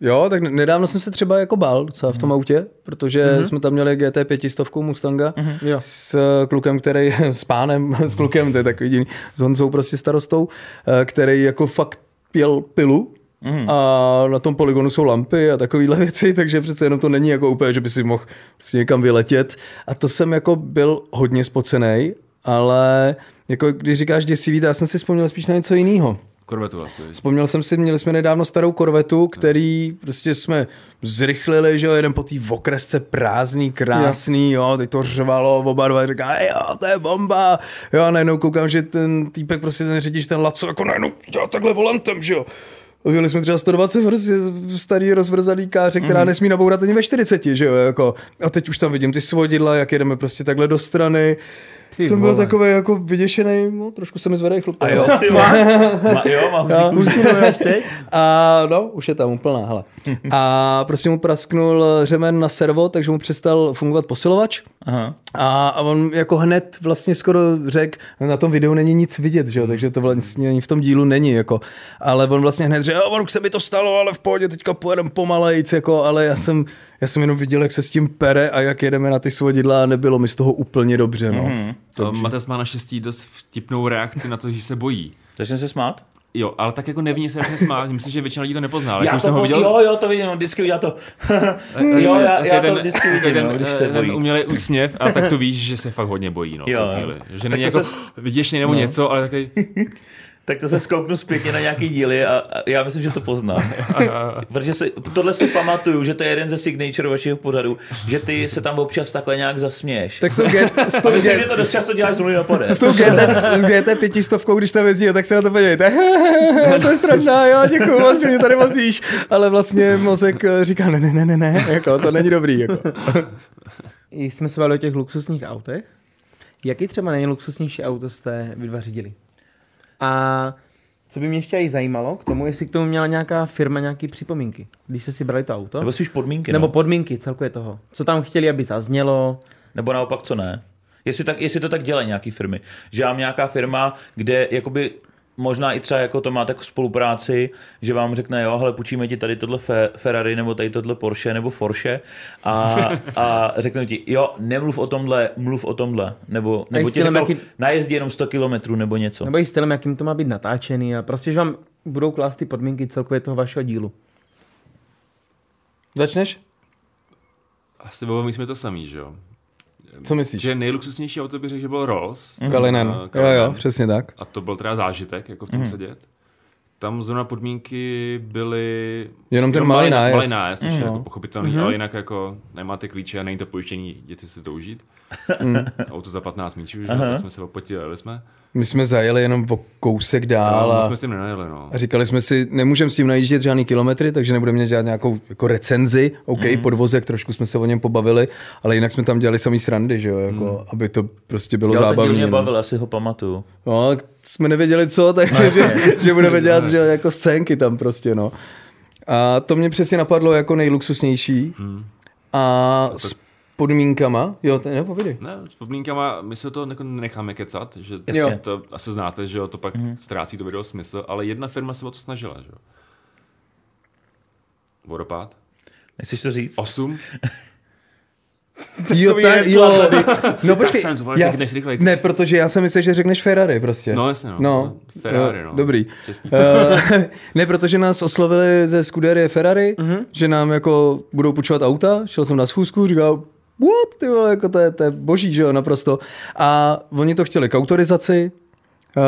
jo, tak nedávno jsem se třeba jako bál docela v tom autě, protože mm-hmm. jsme tam měli GT 500 Mustanga mm-hmm. S eh, klukem, který, s pánem, s klukem, to je takový divný, s Honzou prostě starostou, eh, který jako fakt pěl pilu, Mm. A na tom poligonu jsou lampy a takovéhle věci, takže přece jenom to není jako úplně, že by si mohl prostě někam vyletět. A to jsem jako byl hodně spocený, ale jako když říkáš děsivý, já jsem si vzpomněl spíš na něco jiného. Korvetu asi. viď? Vzpomněl jsem si, měli jsme nedávno starou korvetu, který prostě jsme zrychlili, že jo, jeden po té okresce prázdný, krásný, jo, teď to řvalo, oba dva říká, "Ej, jo, to je bomba, jo, a najednou koukám, že ten týpek prostě ten řidič, ten laco, jako najednou dělá takhle volantem, že jo. Měli jsme třeba 120 prostě starý rozvrzaný káře, která mm. nesmí nabourat ani ve 40, že jo, jako. A teď už tam vidím ty svodidla, jak jedeme prostě takhle do strany. Ty jsem byl vole. takový jako vyděšený, no, trošku se mi zvedají chlupy. A jo, ty má, má, jo, má Jo. kůži. teď? A no, už je tam úplná, hele. A prostě mu prasknul řemen na servo, takže mu přestal fungovat posilovač. Aha. A, a on jako hned vlastně skoro řekl, na tom videu není nic vidět, že jo, takže to vlastně ani v tom dílu není, jako. Ale on vlastně hned řekl, "Jo, on už se mi to stalo, ale v pohodě, teďka pojedem pomalejc, jako, ale já jsem, já jsem jenom viděl, jak se s tím pere a jak jedeme na ty svodidla a nebylo mi z toho úplně dobře, no. Mm-hmm. To Mates má naštěstí dost vtipnou reakci na to, že se bojí. Začne se smát? Jo, ale tak jako neví se začne smát, myslím, že většina lidí to nepozná. ale Jak Já už to jsem ho viděl, jo, jo, to vidím, on vždycky udělá to. jo, já, Takový já to vždycky vidím, ten, no, když se ten bojí. umělej úsměv, a tak to víš, že se fakt hodně bojí. No, Jo, jo. Že Tak není to jako se- vděčný nebo něco, ale takový, Tak to se skouknu zpětně na nějaký díly a, a já myslím, že to poznám. Protože si, tohle si pamatuju, že to je jeden ze signature vašich pořadů, že ty se tam občas takhle nějak zasměješ. Tak s tou, G, s a tou, myslím, G, že to dost často děláš z nuly na pode. s tou GT, s GT pětistovkou, když tam jezdí, tak se na to podívejte. to je sranda, jo, děkuju moc, že mě tady vozíš. Ale vlastně mozek eh, říká, ne, ne, ne, ne, ne, jako, to není dobrý. Jako. Jsme se bavili o těch luxusních autech. Jaký třeba nejluxusnější auto jste vy dva řídili? A co by mě ještě i zajímalo k tomu, jestli k tomu měla nějaká firma nějaké připomínky, když jste si brali to auto? Nebo spíš podmínky, Nebo no. podmínky celkově toho. Co tam chtěli, aby zaznělo? Nebo naopak, co ne? Jestli, tak, jestli to tak dělají nějaký firmy. Že vám nějaká firma, kde jakoby možná i třeba jako to máte jako spolupráci, že vám řekne, jo, hele, půjčíme ti tady tohle Fe- Ferrari, nebo tady tohle Porsche, nebo Porsche a, a řeknou ti, jo, nemluv o tomhle, mluv o tomhle, nebo, nebo ti řeknou, jaký- najezdí jenom 100 kilometrů, nebo něco. Nebo i stylem, jakým to má být natáčený a prostě, že vám budou klást ty podmínky celkově toho vašeho dílu. Začneš? asi bylo, my jsme to samý, že jo. Co myslíš? Že nejluxusnější auto bych řekl, že byl Rolls. Kalinen. Eh, Jo, Kalinen. jo, přesně tak. A to byl teda zážitek, jako v tom sedět. Tam zrovna podmínky byly... Jenom ten malý nájezd. Malý nájezd, což je Mhm. jako pochopitelný, ale jinak jako nemáte klíče a není to pojištění, jděte si to užít. Auto za 15 míčů, že? jo, tak jsme se opotili, jsme. My jsme zajeli jenom o kousek dál Ale a, jsme s tím nenajeli, no. a říkali jsme si, nemůžeme s tím najíždět žádný kilometry, takže nebudeme dělat nějakou jako recenzi, OK, mm. podvozek, trošku jsme se o něm pobavili, ale jinak jsme tam dělali samý srandy, že jo, jako, mm. aby to prostě bylo Jo, ten díl zábavné. mě no. bavil, asi ho pamatuju. No, jsme nevěděli co, takže že, že budeme dělat že, jo, jako scénky tam prostě, no. A to mě přesně napadlo jako nejluxusnější. Hmm. A s podmínkama, jo, to nepovědej. Ne, s podmínkama my se to jako necháme kecat, že Jasně. to asi znáte, že jo, to pak Mhm. ztrácí to video smysl, ale jedna firma se o to snažila, že jo. Vodopád. Nechceš to říct? 8. Jo, ta, jo. No počkej, jsem to, vole, já, řekneš rychlejc. ne, protože já jsem myslel, že řekneš Ferrari prostě. No jasně, no. No, Ferrari, no. Dobrý. Český. Eh, ne, protože nás oslovili ze Scuderie Ferrari, mm-hmm. že nám jako budou půjčovat auta, šel jsem na schůzku, říkal, what, ty vole, jako to je, to je boží, že jo, naprosto. A oni to chtěli k autorizaci, Uh,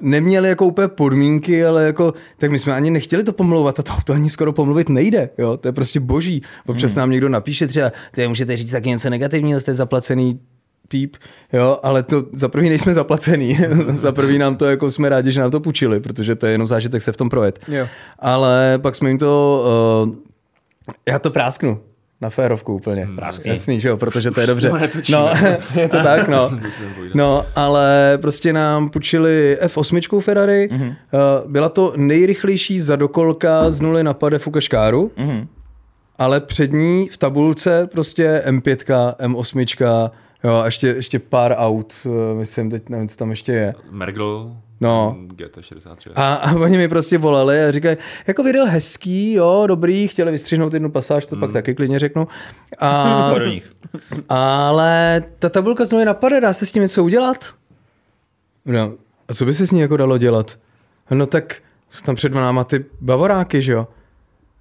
neměli jako úplně podmínky, ale jako, tak my jsme ani nechtěli to pomlouvat a to auto ani skoro pomluvit nejde, jo, to je prostě boží. Občas nám někdo napíše třeba, ty můžete říct taky něco negativního, jste zaplacený píp, jo, ale to za prvý nejsme zaplacený, za prvý nám to jako jsme rádi, že nám to půjčili, protože to je jenom zážitek se v tom projet. Jo. Ale pak jsme jim to, uh, já to prásknu. Na férovku úplně. Hmm, Jasný, že jo, protože to je dobře. No, je to tak, no. No, ale prostě nám půjčili F8 Ferrari. Mm-hmm. Byla to nejrychlejší zadokolka z nuly na pade Fukaškáru, mm-hmm. ale před ní v tabulce prostě M5, M8, jo, a ještě, ještě pár aut, eh, myslím, teď nevím, co tam ještě je. Mergl, No. GT63. A, a oni mi prostě volali a říkají, jako video hezký, jo, dobrý, chtěli vystřihnout jednu pasáž, to mm. pak taky klidně řeknu. A, Pojď do nich. ale ta tabulka znovu napade, dá se s tím něco udělat? No, a co by se s ní jako dalo dělat? No tak jsou tam před náma ty bavoráky, že jo?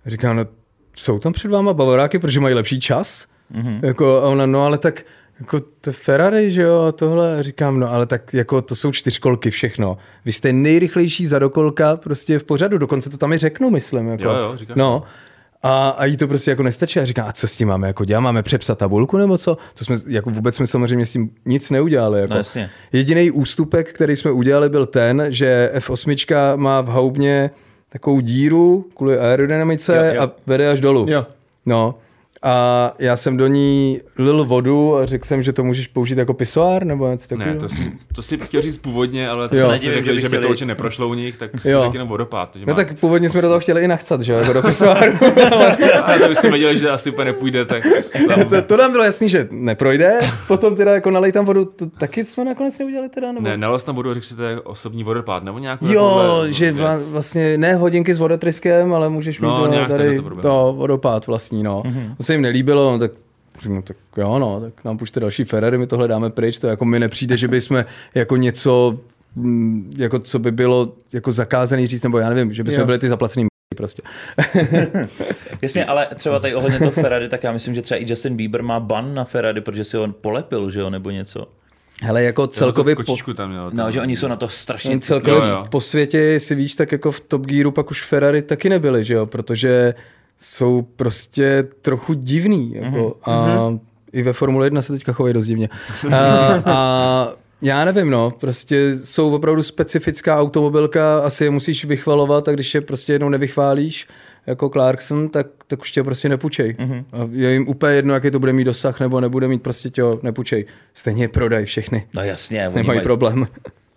Říkám, no jsou tam před váma bavoráky, protože mají lepší čas? Mm-hmm. Jako, a ona, no ale tak jako to Ferrari, že jo, a tohle, říkám, no ale tak jako to jsou čtyřkolky všechno. Vy jste nejrychlejší zadokolka prostě v pořadu, dokonce to tam i řeknu, myslím. Jako. Jo, jo, říkáš No, a, a jí to prostě jako nestačí. A říká, a co s tím máme jako dělat? Máme přepsat tabulku nebo co? To jsme, jako vůbec jsme samozřejmě s tím nic neudělali. Jako. No jasně. Jediný ústupek, který jsme udělali, byl ten, že F8 má v haubně takovou díru kvůli aerodynamice Jo, jo. a vede až dolů. Jo. No. A já jsem do ní lil vodu a řekl jsem, že to můžeš použít jako pisoár nebo něco takového. Ne, to si, to si chtěl říct původně, ale to Jo. si Nedivím, řekli, že by že by to určitě neprošlo u nich, tak si Jo. řekl jenom vodopád. že No má- tak původně jsme do toho chtěli i nachcat, že jo, jako do pisoáru. Ale to už jsme věděli, že asi úplně nepůjde, tak tam... to, to, nám bylo jasný, že neprojde, potom teda jako nalej tam vodu, to taky jsme nakonec neudělali teda, nebo? Ne, nalož tam vodu a řekl si, to je osobní vodopád, nebo nějakou Jo, že vla, vlastně ne hodinky s vodotryskem, ale můžeš mít No, no, nějak tady takhle to, to proběhlo. to vodopád vlastní, no. Mm-hmm. Se jim nelíbilo, no, tak No, tak jo, no, tak nám pušte další Ferrari, my tohle dáme pryč, to jako mi nepřijde, že bychom jako něco, mm, jako co by bylo jako zakázaný říct, nebo já nevím, že bychom Jo. byli ty zaplacený prostě. Jasně, ale třeba tady ohledně toho Ferrari, tak já myslím, že třeba i Justin Bieber má ban na Ferrari, protože si ho polepil, že jo, nebo něco. Hele, jako celkově po, tam měl. No, že oni jsou na to strašně celkově Jo, jo. po světě, jestli víš, tak jako v Top Gearu pak už Ferrari taky nebyly, že jo, protože jsou prostě trochu divný, jako, a i ve Formule 1 se teďka chovají dost divně. A, a já nevím, no, prostě jsou opravdu specifická automobilka, asi je musíš vychvalovat a když je prostě jednou nevychválíš, jako Clarkson, tak, tak už tě prostě nepůjčej. Mm-hmm. A je jim úplně jedno, jaký to bude mít dosah, nebo nebude mít prostě tě nepůjčej. Stejně je prodaj všechny. No jasně, Nemají mají, problém.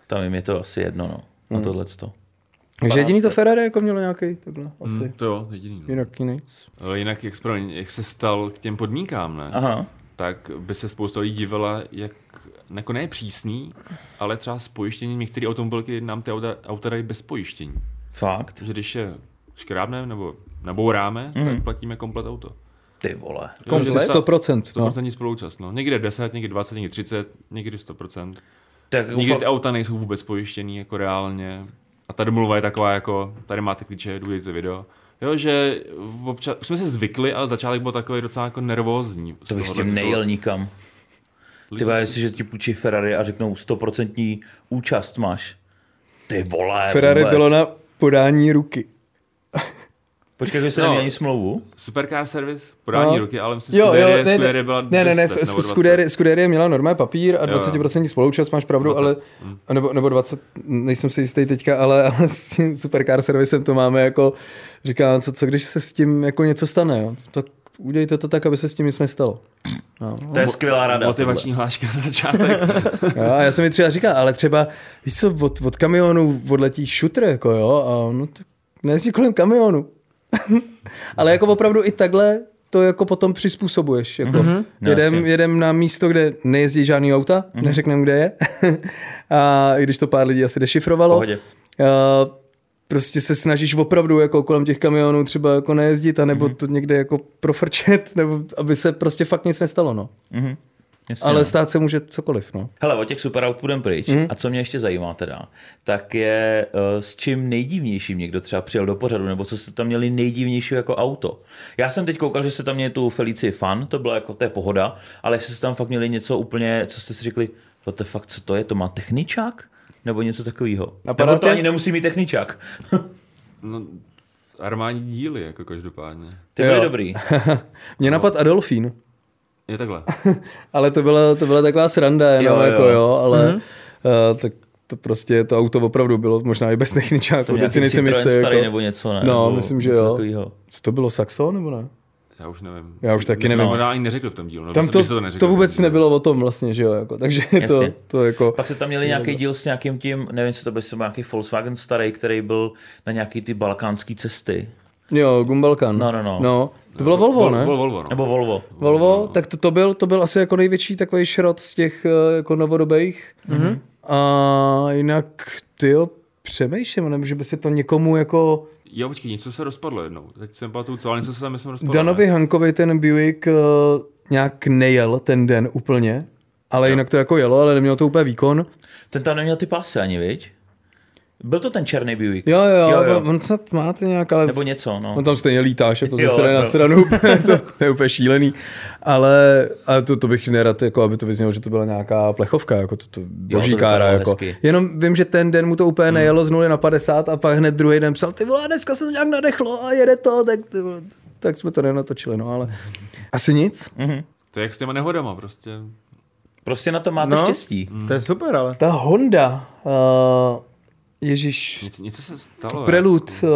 tam jim je to asi jedno, no, na tohle to. Takže jediný to Ferrari jako mělo nějaký takhle asi. Hmm, to jo, jediný. No. Jinak nic. Ale jinak, jak, promiň, jak se ptal k těm podmínkám, ne? Aha. tak by se spousta lidí divila, jak jako ne přísný, ale třeba s pojištěním některé automobilky nám ty auta, auta dají bez pojištění. Fakt? Takže když je škrábneme nebo nabouráme, mm. tak platíme komplet auto. Ty vole. Že Komplet? si sa- 100%. 100% No. spoluúčast. No. Někde 10, někdy 20, někdy 30, někdy 100%. Tak Někdy fakt, ty auta nejsou vůbec pojištěný jako reálně. A ta domluva je taková jako, tady máte klíče, důležité video. Jo, že občas, už jsme se zvykli, ale začátek byl takový docela jako nervózní. to bych s tím nejel nikam. Ty si- jestliže ti půjčí Ferrari a řeknou 100% účast máš. Ty vole, Ferrari vůbec. bylo na podání ruky. Počkej, že se No. nemění ani smlouvu? Supercar service, podání No. ruky, ale myslím, že Scuderia, ne, Scuderia byla ne, ne, ne, 10 nebo 20. Scuderia, Scuderia měla normální papír a Jo, jo. 20% spoluúčast, máš pravdu, 20. ale, a nebo, nebo 20, nejsem si jistý teďka, ale, ale s tím supercar servisem to máme jako, říká, co, co když se s tím jako něco stane, jo? tak udělejte to tak, aby se s tím nic nestalo. No. To je skvělá rada. Motivační hláška na začátek. Jo, a já jsem mi třeba říkal, ale třeba, víš co, od, od kamionu odletí šutr, jako jo, a no tak nejezdí kolem kamionu. ale jako opravdu i takhle to jako potom přizpůsobuješ. Jako mm-hmm. No, jedem, jasně. jedem na místo, kde nejezdí žádný auta, mm-hmm. neřekneme, kde je. a i když to pár lidí asi dešifrovalo. Pohodě. A prostě se snažíš opravdu jako kolem těch kamionů třeba jako nejezdit, anebo Mhm. mm-hmm. to někde jako profrčet, nebo aby se prostě fakt nic nestalo, no. Mhm. Jasně, Ale stát se může cokoliv, no. Hele, o těch superaut půjdem pryč. Mm. A co mě ještě zajímá teda, tak je uh, s čím nejdivnějším někdo třeba přijel do pořadu, nebo co jste tam měli nejdivnější jako auto. Já jsem teď koukal, že jste tam měli tu Felici Fan, to bylo jako, to je pohoda, ale jestli jste tam fakt měli něco úplně, co jste si řekli, what the fuck, co to je, to má techničák? Nebo něco takového. Nebo to ani nemusí mít techničák. No, armádní díly, jako každopádně. Ty byly Jo. dobrý. Mě napad Adolfín, Je takhle. ale to byla, to byla taková sranda, jenom Jo, jo, jako jo, ale mm-hmm. uh, tak to prostě to auto opravdu bylo možná i bez techničáku, To teď si nějaký nejsem jistý. starý Jako. nebo něco, ne? No, nebo myslím, že něco jo. takovýho. Co to bylo Saxo nebo ne? Já už nevím. Já už taky nevím. možná ani neřekli v tom dílu. No, Tam to, to, neřekli to vůbec nebylo o tom vlastně, že jo, jako, takže to, Jasně. to jako... Pak se tam měli nějaký díl s nějakým tím, nevím, co to to byl nějaký Volkswagen starý, který byl na nějaký ty balkánský cesty. Jo, Gumbalkan. No, no, no. no to bylo Volvo, ne? Vol, Volvo, no. Nebo Volvo. Volvo, tak to, to, byl, to byl asi jako největší takový šrot z těch eh, jako novodobých. Mm-hmm. A jinak, ty jo, přemýšlím, nebo že by se to někomu jako... Jo, počkej, něco se rozpadlo jednou. Teď jsem pamatuju, co, ale něco se tam myslím rozpadlo. Danovi ne? Hankovi ten Buick uh, nějak nejel ten den úplně, ale Jo. jinak to jako jelo, ale nemělo to úplně výkon. Ten tam neměl ty pásy ani, viď? Byl to ten černý Buick? Jo, jo, jo, jo. jo. on snad má to nějak, ale Nebo něco, no. on tam stejně lítáš, jako ze Jo, strany na jo. stranu, to, to je úplně šílený. Ale, ale to, to bych nerad, jako, aby to vyznělo, že to byla nějaká plechovka, jako to, to boží to kára. Jako. hezky. Jenom vím, že ten den mu to úplně nejelo z 0 na 50 a pak hned druhý den psal, ty vole, dneska se to nějak nadechlo a jede to, tak, ty tak jsme to nenatočili, no ale asi nic. To je jak s těma nehodama, prostě. Prostě na to máte No. štěstí. To je super, ale. Ta Honda, uh, Ježíš, Něco, něco se stalo. Prelude, uh,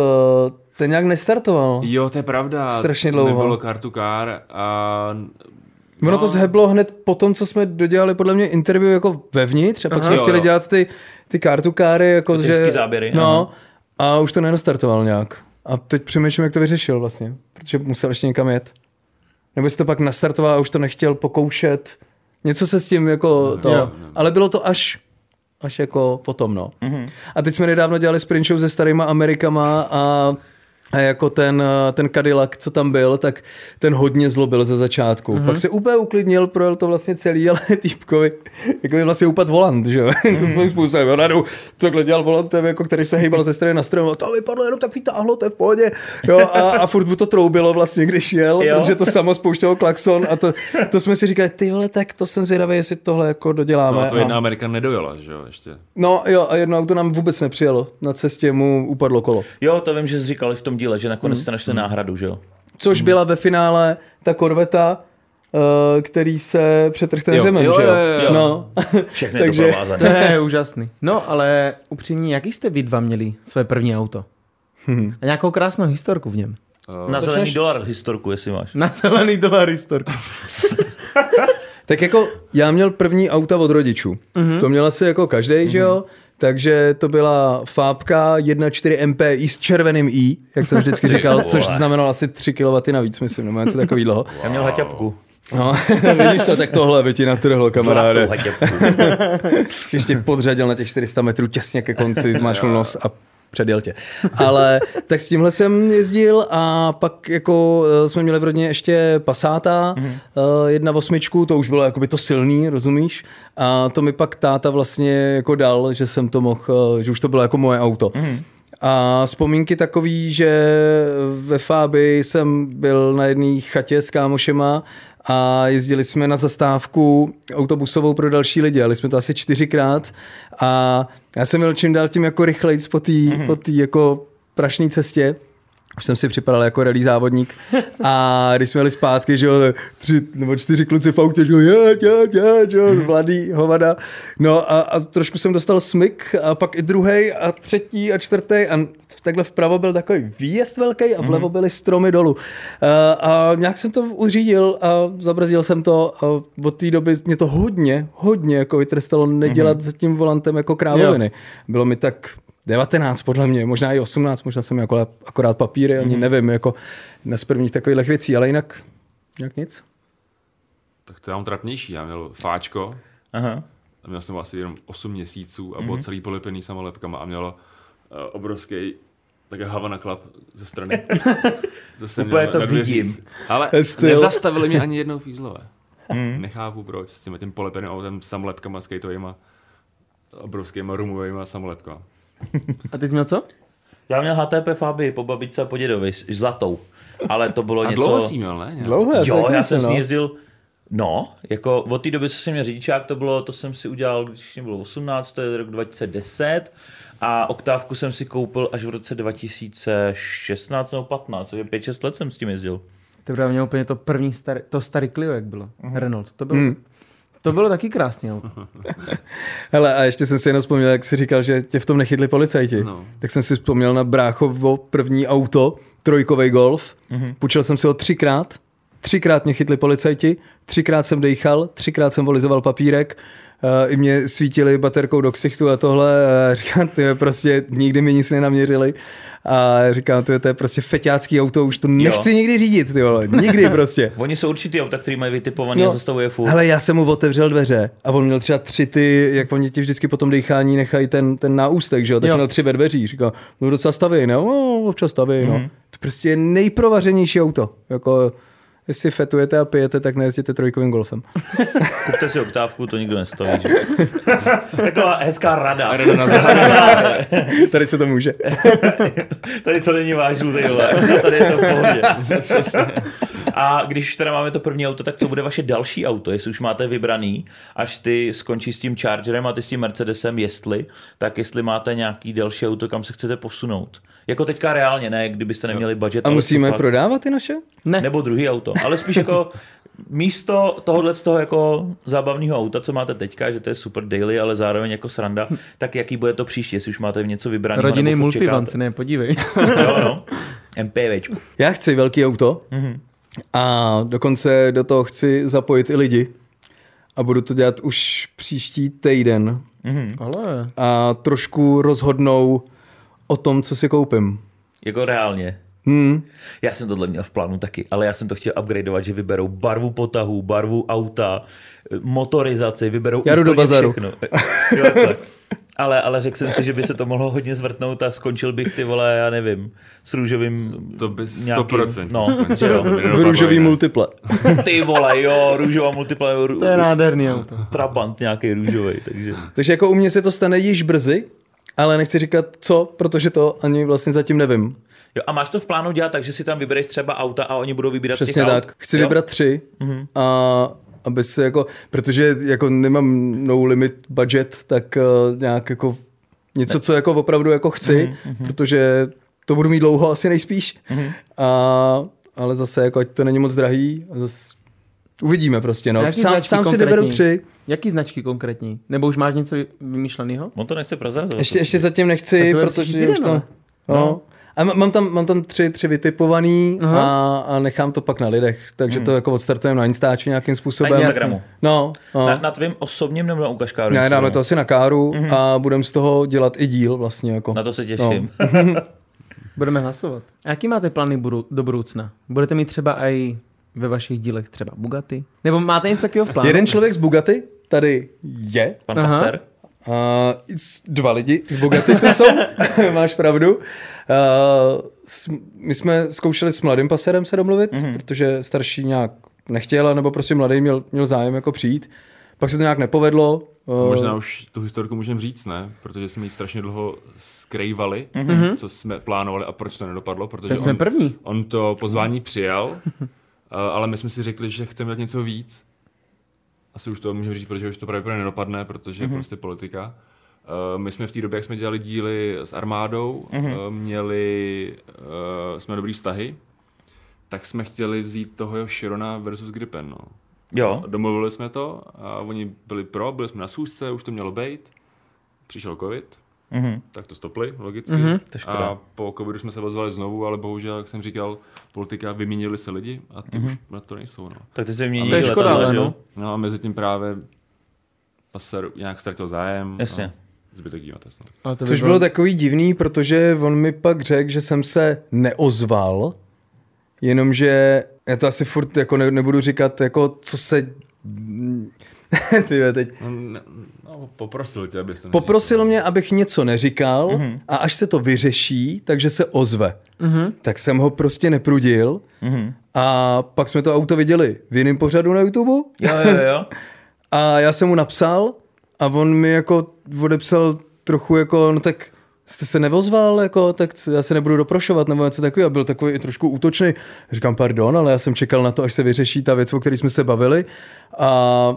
ten nějak nestartoval. Jo, to je pravda. Strašně dlouho. Nebylo kartu car a... Ono No. to zheblo hned po tom, co jsme dodělali podle mě interview jako vevnitř a pak Aha. jsme Jo, chtěli jo. dělat ty, ty kartukáry, jako Ty že... záběry, No, a už to nenastartoval nějak. A teď přemýšlím, jak to vyřešil vlastně, protože musel ještě někam jet. Nebo jestli to pak nastartoval a už to nechtěl pokoušet. Něco se s tím jako to, Jo. ale bylo to až až jako potom, no. Mm-hmm. A teď jsme nedávno dělali sprint show se starýma Amerikama a a jako ten, eh, ten Cadillac, co tam byl, tak ten hodně zlobil ze začátku. Mm-hmm. Pak se úplně uklidnil, projel to vlastně celý, ale týpkovi, jako by vlastně upad volant, že jo, mm-hmm. svým způsobem. On najednou takhle dělal volantem, jako který se hýbal ze strany na stranu, a to vypadlo jenom tak vytáhlo, to je v pohodě. Jo, a, a furt mu to troubilo vlastně, když jel, Jo. protože to samo spouštělo klakson a to, to jsme si říkali, ty vole, tak to jsem zvědavý, jestli tohle jako doděláme. No, a to a- jedna Amerika nedojela, že jo, ještě. No jo, a jedno auto nám vůbec nepřijelo. Na cestě mu upadlo kolo. Jo, to vím, že jsi říkali v tom díle, že Hmm. nakonec jste našli náhradu, že jo? Což byla ve finále ta korveta, uh, který se přetrh ten Jo, řemen, jo, že jo? jo, jo. No. Všechny je to Takže- To provázané. je úžasný. No, ale upřímně, jaký jste vy dva měli své první auto? A nějakou krásnou historku v něm. Uh, Na zelený Začneš? dolar historku, jestli máš. Na zelený dolar historku. Tak jako já měl první auta od rodičů. Mm-hmm. To měl asi jako každý, mm-hmm. že jo? Takže to byla Fábka 1.4 MPI s červeným I, jak jsem vždycky říkal, což znamenalo asi 3 kW navíc, myslím, nebo něco takového. Já měl haťapku. No, vidíš to, tak tohle by ti natrhlo, kamaráde. Ještě podřadil na těch 400 metrů těsně ke konci, zmáčknul nos a předjel tě. Ale tak s tímhle jsem jezdil a pak jako eh, jsme měli v rodině ještě Passáta, mm-hmm. jedna osmičku, to už bylo jakoby to silný, rozumíš? A to mi pak táta vlastně jako dal, že jsem to mohl, eh, že už to bylo jako moje auto. Mm-hmm. A vzpomínky takový, že ve Fábi jsem byl na jedné chatě s kámošema a jezdili jsme na zastávku autobusovou pro další lidi. Jeli jsme to asi čtyřikrát a já jsem měl čím dál tím jako rychlejc po té mm-hmm. po jako prašné cestě. Už jsem si připadal jako rally závodník a když jsme jeli zpátky, že jo, tři nebo čtyři kluci v autě, že jo, jeď, jeď, jeď, že jo, mladý hovada. No a, a, trošku jsem dostal smyk a pak i druhý a třetí a čtvrtý a takhle vpravo byl takový výjezd velký a vlevo byly stromy dolů. A, a nějak jsem to uřídil a zabrzdil jsem to a od té doby mě to hodně, hodně jako vytrestalo nedělat za tím volantem jako krávoviny. Bylo mi tak 19 podle mě, možná i 18, možná jsem jako akorát papíry, ani nevím, jako ne z prvních takových věcí, ale jinak, jinak nic. tak to já mám trapnější. Já měl fáčko, Aha. a měl jsem asi jenom 8 měsíců a Mhm. byl celý polepený samolepkama a mělo uh, obrovský také Havana Club ze strany. To jsem Úplně měl to vidím. Ale Styl. nezastavili mě ani jednou fízlové. Mhm. Nechápu proč, s tím, tím polepeným autem, samolepkama, skateovýma, obrovskýma rumovýma samolepkama. A ty jsi měl co? Já měl HTP Fabii po babičce a po dědovi, s- zlatou. Ale to bylo A něco... dlouho jsi měl, ne? Nějak? Dlouho, já, Jo, já jsem s ní no. jezdil, no, jako od té doby, co jsem měl řidičák, to bylo, to jsem si udělal, když mě bylo 18, to je rok 2010 a oktávku jsem si koupil až v roce 2016 nebo 15, takže 5-6 let jsem s tím jezdil. To byl měl úplně to první starý, to starý Clio, jak bylo. Renault. To bylo, to bylo taky krásný auto. Hele, a ještě jsem si jenom vzpomněl, jak jsi říkal, že tě v tom nechytli policajti. No. Tak jsem si vzpomněl na bráchovo první auto, trojkový Golf. Mm-hmm. Půjčil jsem si ho třikrát. Třikrát mě chytli policajti, třikrát jsem dejchal, třikrát jsem volizoval papírek I mě svítili baterkou do ksichtu a tohle. A říkám, ty prostě nikdy mi nic nenaměřili. A říkám, to je, to je prostě feťácký auto, už to nechci jo. nikdy řídit, ty vole. Nikdy prostě. Oni jsou určitý auta, který mají vytipovaný no. a zastavuje furt. Hele, já jsem mu otevřel dveře a on měl třeba tři ty, jak oni ti vždycky po tom dýchání nechají ten, ten náústek, že jo, tak jo. měl tři ve dveří. Říkal, no docela staví, no, no občas staví, mm-hmm. no. To prostě je nejprovařenější auto. Jako, jestli fetujete a pijete, tak nejezděte trojkovým golfem. Kupte si oktávku, to nikdo nestaví. Že? Taková hezká rada. rada na Tady se to může. Tady to není váš žlutý, Tady je to v pohodě. A když teda máme to první auto, tak co bude vaše další auto? Jestli už máte vybraný, až ty skončí s tím Chargerem a ty s tím Mercedesem, jestli, tak jestli máte nějaký další auto, kam se chcete posunout. Jako teďka reálně, ne, kdybyste neměli budget. A musíme fakt... prodávat ty naše? Ne. Nebo druhý auto. Ale spíš jako místo tohohle z toho jako zábavného auta, co máte teďka, že to je super daily, ale zároveň jako sranda, tak jaký bude to příště, jestli už máte něco vybrané. Rodinný multivan, ne, podívej. jo, no. MPVčku. Já chci velký auto mm-hmm. a dokonce do toho chci zapojit i lidi a budu to dělat už příští týden. Mm-hmm. Ale... A trošku rozhodnou o tom, co si koupím. Jako reálně. Hmm. Já jsem tohle měl v plánu taky, ale já jsem to chtěl upgradeovat, že vyberou barvu potahu, barvu auta, motorizaci, vyberou já úplně do bazaru. všechno. jo. Ale, ale řekl jsem si, že by se to mohlo hodně zvrtnout a skončil bych ty vole, já nevím, s růžovým To by 100% nějakým, no, že jo. V růžový multiple. Ty vole, jo, růžová multiple. To je nádherný auto. Trabant nějaký růžový, takže. Takže jako u mě se to stane již brzy, ale nechci říkat co, protože to ani vlastně zatím nevím. Jo, a máš to v plánu dělat tak, že si tam vybereš třeba auta a oni budou vybírat Přesně z těch tak. aut? Chci jo? vybrat tři mm-hmm. a aby se jako, protože jako nemám no limit budget, tak uh, nějak jako něco, co jako opravdu jako chci, mm-hmm. protože to budu mít dlouho asi nejspíš. Mm-hmm. A, ale zase jako ať to není moc drahý, a zase uvidíme prostě, no. Sám, sám si vyberu tři. Jaký značky konkrétní? Nebo už máš něco vymýšleného? On to nechce prozrazovat. Ještě, ještě zatím nechci, protože už to... No. no. A mám tam, mám tam tři, tři vytipovaný a, a, nechám to pak na lidech, takže hmm. to jako odstartujeme na Instači nějakým způsobem. Na Instagramu. No, no. Na, na tvým osobním nebo na ukažkáru? Ne, dáme to asi na káru hmm. a budeme z toho dělat i díl vlastně. Jako. Na to se těším. No. Budeme hlasovat. A jaký máte plány budu, do budoucna? Budete mít třeba i ve vašich dílech třeba Bugatti? Nebo máte něco takového v plánu? Jeden člověk z Bugatti tady je. Pan Aha. Paser. Uh, dva lidi z Bugatti tu jsou, máš pravdu. Uh, my jsme zkoušeli s mladým paserem se domluvit, mm-hmm. protože starší nějak nechtěl, nebo prostě mladý měl, měl zájem jako přijít. Pak se to nějak nepovedlo. Uh, Možná už tu historku můžeme říct, ne? Protože jsme ji strašně dlouho skrývali, mm-hmm. co jsme plánovali a proč to nedopadlo. Protože tak jsme on, první. On to pozvání přijal, ale my jsme si řekli, že chceme dělat něco víc. Asi už to můžeme říct, protože už to pravděpodobně nedopadne, protože mm-hmm. je prostě politika. Uh, my jsme v té době, jak jsme dělali díly s armádou, mm-hmm. uh, měli, uh, jsme dobrý vztahy, tak jsme chtěli vzít toho Shirona versus Gripen. No. Jo. Domluvili jsme to a oni byli pro, byli jsme na schůzce, už to mělo být. Přišel covid, mm-hmm. tak to stopli, logicky. Mm-hmm. To a po covidu jsme se ozvali znovu, ale bohužel, jak jsem říkal, politika vyměnili se lidi a ty mm-hmm. už na to nejsou. No. Tak ty se to je škoda, letadla, no. no a mezi tím právě Passer nějak ztratil zájem. Jasně. A zbytek dívat. Ale to Což bylo... bylo takový divný, protože on mi pak řekl, že jsem se neozval, jenomže já to asi furt jako ne, nebudu říkat, jako co se... Ty teď. No, poprosil tě, abys to Poprosil mě, abych něco neříkal mm-hmm. a až se to vyřeší, takže se ozve. Mm-hmm. Tak jsem ho prostě neprudil mm-hmm. a pak jsme to auto viděli v jiném pořadu na YouTube. Jo, jo, jo. a já jsem mu napsal a on mi jako odepsal trochu jako, no tak jste se nevozval, jako, tak já se nebudu doprošovat, nebo něco takového. Byl takový i trošku útočný. Říkám, pardon, ale já jsem čekal na to, až se vyřeší ta věc, o které jsme se bavili. A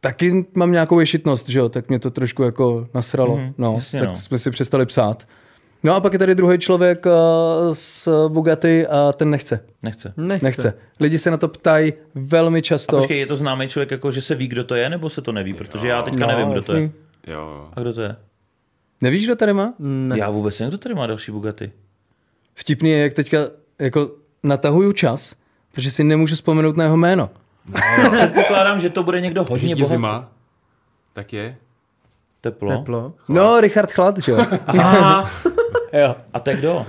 taky mám nějakou ješitnost, že jo, tak mě to trošku jako nasralo. Mm-hmm, no, jasně, tak no. jsme si přestali psát. No a pak je tady druhý člověk uh, z Bugatti a ten nechce. Nechce. Nechce. nechce. Lidi se na to ptají velmi často. A počkej, je to známý člověk, jako že se ví, kdo to je, nebo se to neví? Protože jo. já teďka no, nevím, kdo to je. Jo. A kdo to je? Nevíš, kdo tady má? Ne. Já vůbec nevím, kdo tady má další Bugatti. Vtipný je, jak teďka jako natahuju čas, protože si nemůžu vzpomenout na jeho jméno. No. Předpokládám, že to bude někdo hodně bohatý. Zima. Tak je. Teplo. Teplo. No, Richard Chlad, že jo? Jo. A je kdo?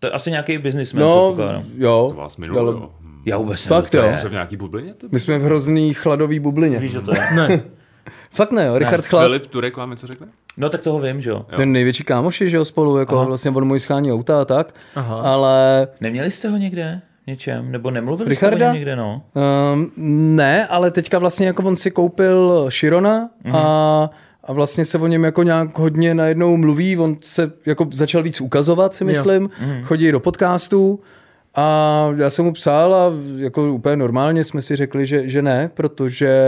To je asi nějaký businessman, No, předpokládám. jo. To vás minul, Ale jo. Já vůbec Fakt jo. Jste je. v nějaký bublině? To... My jsme v hrozný chladový bublině. Víš, že to je? Ne. Fakt ne, jo, Richard Chlad. Filip Turek vám něco řekne? No tak toho vím, že jo. Ten největší kámoši, že jo, spolu, jako Aha. vlastně on můj schání auta a tak. Aha. Ale Neměli jste ho někde? Něčem? Nebo nemluvili jste o Richarda? něm někde, no? Um, ne, ale teďka vlastně jako on si koupil Širona a, a vlastně se o něm jako nějak hodně najednou mluví, on se jako začal víc ukazovat, si myslím, chodí do podcastů a já jsem mu psal a jako úplně normálně jsme si řekli, že, že ne, protože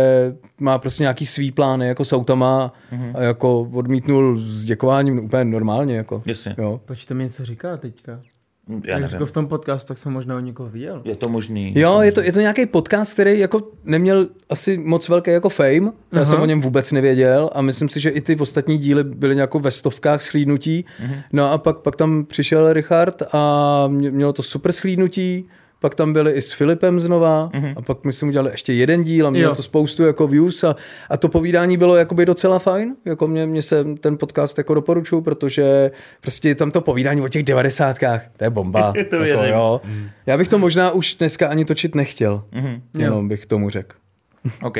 má prostě nějaký svý plány jako s autama a jako odmítnul s děkováním úplně normálně. Jako. Jasně. Jo. Počte mi něco říká teďka. Já Jak nevím. řekl v tom podcastu, tak jsem možná o někoho viděl. Je to možný. Jo, je to, je to nějaký podcast, který jako neměl asi moc velký jako fame. Já Aha. jsem o něm vůbec nevěděl a myslím si, že i ty ostatní díly byly nějakou ve stovkách schlídnutí. No a pak, pak tam přišel Richard a mě- mělo to super schlídnutí. Pak tam byli i s Filipem znova a pak my jsme udělali ještě jeden díl a mělo Jo. to spoustu jako views a, a to povídání bylo jakoby docela fajn. Jako mě, mě se ten podcast jako doporučuju, protože prostě tam to povídání o těch devadesátkách, to je bomba. To jako, věřím. jo. Já bych to možná už dneska ani točit nechtěl. Mhm. Jenom bych tomu řekl. OK.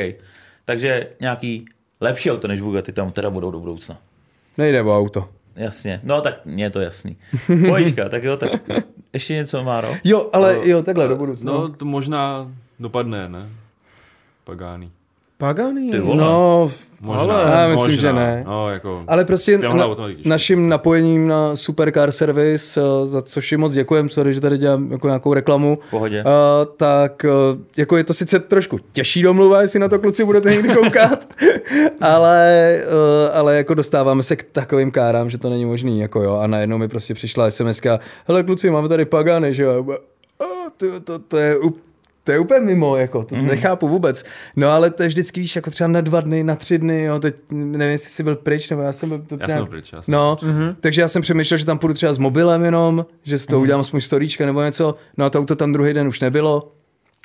Takže nějaký lepší auto než Bugatti tam teda budou do budoucna. Nejde o auto. Jasně. No tak mně je to jasný. Pojička, tak jo, tak ještě něco, Máro? Jo, ale No, jo, takhle do budoucna. No, to možná dopadne, ne? Pagani. Pagani. Ty vole. No, Možná, Ale- Já myslím, možná. že ne. No, jako, ale prostě na, naším napojením na Supercar Service, eh, za což jim moc děkujem, sorry, že tady dělám jako nějakou reklamu, pohodě. Uh, tak uh, jako je to sice trošku těžší domluva, jestli na to kluci budete někdy koukat, ale, uh, ale jako dostáváme se k takovým kárám, že to není možný, jako jo, a najednou mi prostě přišla sms hele kluci, máme tady Pagany, že jo, to, to, to je up, to je úplně mimo, jako, to mm. nechápu vůbec. No ale to je vždycky, víš, jako třeba na dva dny, na tři dny, jo, teď nevím, jestli jsi byl pryč, nebo já jsem byl to Já jsem byl pryč, já jsem No, mm-hmm. takže já jsem přemýšlel, že tam půjdu třeba s mobilem jenom, že si to mm-hmm. udělám aspoň storíčka nebo něco, no a to auto tam druhý den už nebylo.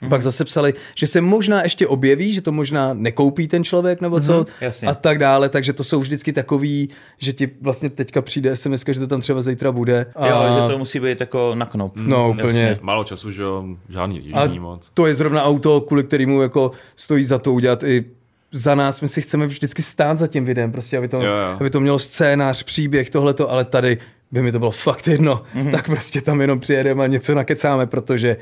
Mm-hmm. Pak zase psali, že se možná ještě objeví, že to možná nekoupí ten člověk nebo co mm-hmm. jasně. a tak dále, takže to jsou vždycky takový, že ti vlastně teďka přijde SMS, že to tam třeba zítra bude. A... Jo, že to musí být jako na knop. No úplně. Jasně. Málo času, že jo, žádný A jíždění moc. to je zrovna auto, kvůli kterému jako stojí za to udělat i za nás, my si chceme vždycky stát za tím videem, prostě, aby to, Jo, jo. aby to mělo scénář, příběh, tohleto, ale tady by mi to bylo fakt jedno, mm-hmm. tak prostě tam jenom přijedeme a něco nakecáme, protože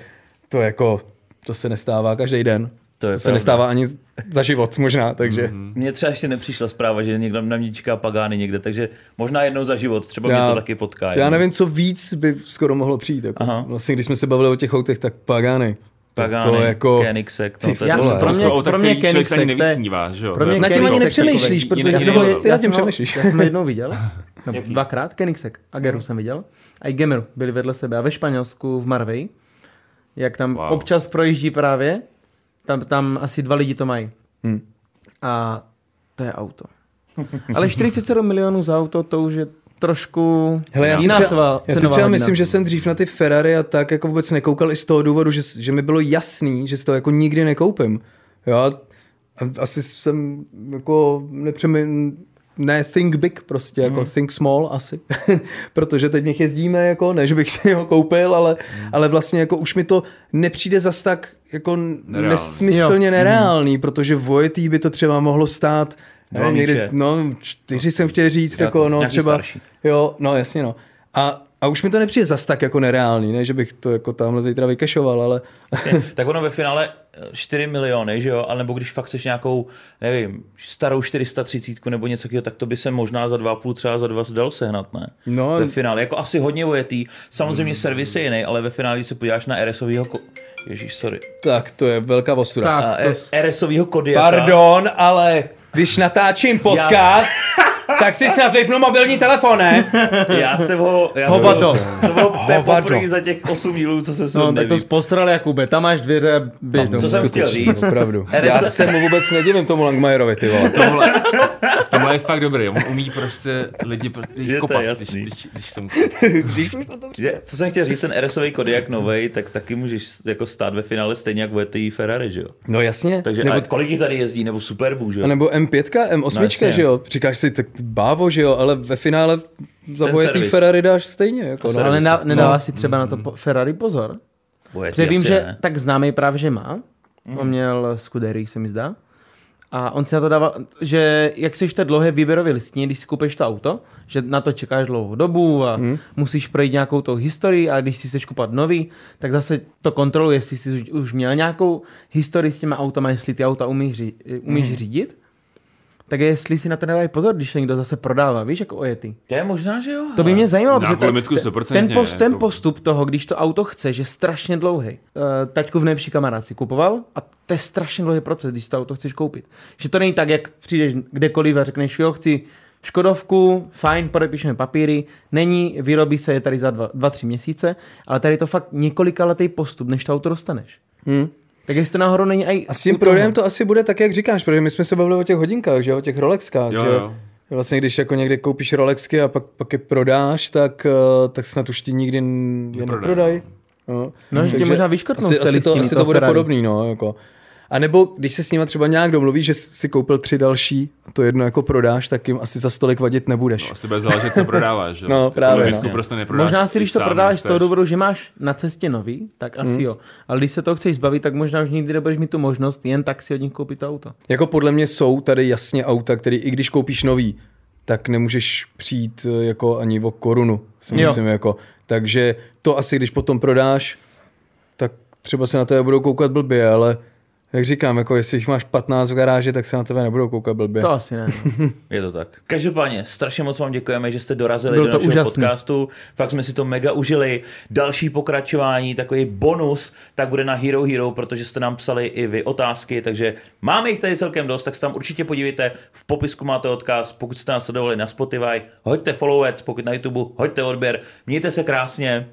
to jako, to se nestává každý den. To je to se nestává ani za život možná, takže mm-hmm. Mně třeba ještě nepřišla zpráva, že někdo na mě čeká Pagány někde, takže možná jednou za život, třeba mě to taky potká. já nevím, co víc by skoro mohlo přijít. Jako. Aha. Vlastně, když jsme se bavili o těch autech, tak Pagány. To, Pagány, to jako... Koenigsegg, no, to je já- to vole. pro To mě- jsou auta, pro mě Koenigsegg, to je- nevysnívá, že jo? pro To je mě Na tím ani nepřemýšlíš, protože já ty já tím přemýšlíš. Já jsem jednou viděl, nebo dvakrát, Koenigsegg. Ageru jsem viděl. A i Gemeru byli vedle sebe. A ve Španělsku v Marvej, jak tam Wow. občas projíždí právě, tam, tam asi dva lidi to mají. Hm. A to je auto. Ale 47 milionů za auto, to už je trošku Hele, já jiná třeba, cenová, já si třeba hodina. myslím, že jsem dřív na ty Ferrari a tak jako vůbec nekoukal i z toho důvodu, že, že mi bylo jasný, že si to jako nikdy nekoupím. Jo, a asi jsem jako nepřemý, ne think big prostě, jako Mhm. think small asi, protože teď nich jezdíme, jako, ne, že bych si ho koupil, ale, Mhm. ale vlastně jako už mi to nepřijde zas tak jako Nereálný. nesmyslně Jo. Nereálný, protože v Vojetý by to třeba mohlo stát Dva nevím, někdy, no, čtyři jsem chtěl říct, jako, no, třeba, starší. jo, no, jasně, no. A, a už mi to nepřijde zas tak jako nereálný, ne, že bych to jako tamhle zítra vykešoval, ale Jasně. tak ono ve finále eh, 4 miliony, že jo, ale nebo když fakt chceš nějakou, nevím, starou 430 nebo něco takového, tak to by se možná za 2,5 třeba za 2 dal sehnat, ne? No. Ve finále, jako asi hodně vojetý, samozřejmě servis je jiný, ale ve finále, když se podíváš na RSovýho, ko... Ježíš, sorry, tak to je velká ostuda. Tak. a to RSovýho Kodiaka, Pardon, ale když natáčím podcast, tak si se vypnu mobilní telefon, ne? Já jsem ho... Já Hovado. Jsem, ho- to bylo to Hovado. poprvé za těch 8 dílů, co jsem si No, tak to posral Jakube, tam máš dveře, běž domů. co jsem chtěl říct? Opravdu. Já se mu vůbec nedivím tomu Langmajerovi, ty vole. Tohle, v tomhle je fakt dobrý. On umí prostě lidi prostě Je to kopat, když, když, když jsem... Že, co jsem chtěl říct, ten RSový Kodiak novej, tak taky můžeš jako stát ve finále stejně jak VTI Ferrari, že jo? No jasně. Takže nebo, kolik jich tady jezdí, nebo Superbů, že jo? a nebo M5, M8, No, jasně. že jo? Říkáš si, tak bávo, že jo, ale ve finále za Ten boje té servis. Ferrari dáš stejně. Jako, no. Ale nedá, nedává si třeba na to po- Ferrari pozor? Protože vím, že ne. tak známý právě, že má. On měl Scudery, se mi zdá. A on si na to dával, že jak jsi v té dlouhé výběrové listině, když si koupíš to auto, že na to čekáš dlouhou dobu a hmm. musíš projít nějakou tou historii a když si chceš kupat nový, tak zase to kontroluje, jestli jsi už- už měl nějakou historii s těma autama, jestli ty auta umíš, ří, umíš hmm. řídit. Tak jestli si na to nedají pozor, když někdo zase prodává, víš, jako ojety. To je možná, že jo. To by mě zajímalo, protože limitku ten, 100%, ten, post, ten jako- postup toho, když to auto chce, je strašně dlouhý. Uh, taťku v nejlepší kamarád si kupoval a to je strašně dlouhý proces, když to auto chceš koupit. Že to není tak, jak přijdeš kdekoliv a řekneš, jo, chci Škodovku, fajn, podepíšeme papíry, není, vyrobí se je tady za dva, dva, tři měsíce, ale tady je to fakt několika letý postup, než to auto dostaneš. Hmm. Tak jestli to náhodou není i A s tím prodejem to asi bude tak, jak říkáš, protože my jsme se bavili o těch hodinkách, že jo, o těch Rolexkách, Jo, že jo. Vlastně když jako někde koupíš Rolexky a pak, pak je prodáš, tak, eh, tak snad už ti nikdy je Neprodají, neprodají. No, No, že tě možná vyškrtnou asi, asi to, asi to bude podobný, no, jako. A nebo když se s nima třeba nějak domluvíš, že si koupil tři další, a to jedno jako prodáš, tak jim asi za stolik vadit nebudeš. No, asi bude záležet, co prodáváš. Že? No, Jako právě, no. prostě neprodáš. Možná si, když to sám prodáváš z toho důvodu, že máš na cestě nový, tak asi Hmm. jo. Ale když se toho chceš zbavit, tak možná už nikdy nebudeš mít tu možnost jen tak si od nich koupit to auto. Jako podle mě jsou tady jasně auta, které i když koupíš nový, tak nemůžeš přijít eh, jako ani o korunu, si myslím, jako. Takže to asi, když potom prodáš, tak třeba se na tebe budou koukat blbě, ale jak říkám, jako jestli jich máš 15 v garáži, tak se na tebe nebudou koukat blbě. To asi ne. no. Je to tak. Každopádně, strašně moc vám děkujeme, že jste dorazili Bylo do to našeho úžasný. podcastu. Fakt jsme si to mega užili. Další pokračování, takový bonus, tak bude na Hero Hero, protože jste nám psali i vy otázky, takže máme jich tady celkem dost, tak se tam určitě podívejte. V popisku máte odkaz, pokud jste nás sledovali na Spotify, hoďte followec, pokud na YouTube, hoďte odběr. Mějte se krásně.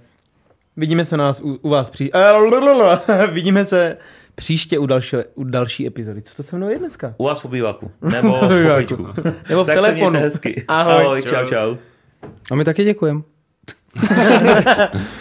Vidíme se nás u, u vás pří... Eh, Vidíme se příště u další, u další epizody. Co to se mnou je dneska? U vás v obýváku. Nebo v Obýváku. Nebo v tak se telefonu. mějte hezky. Ahoj. Ahoj čau, čau. A my taky děkujeme.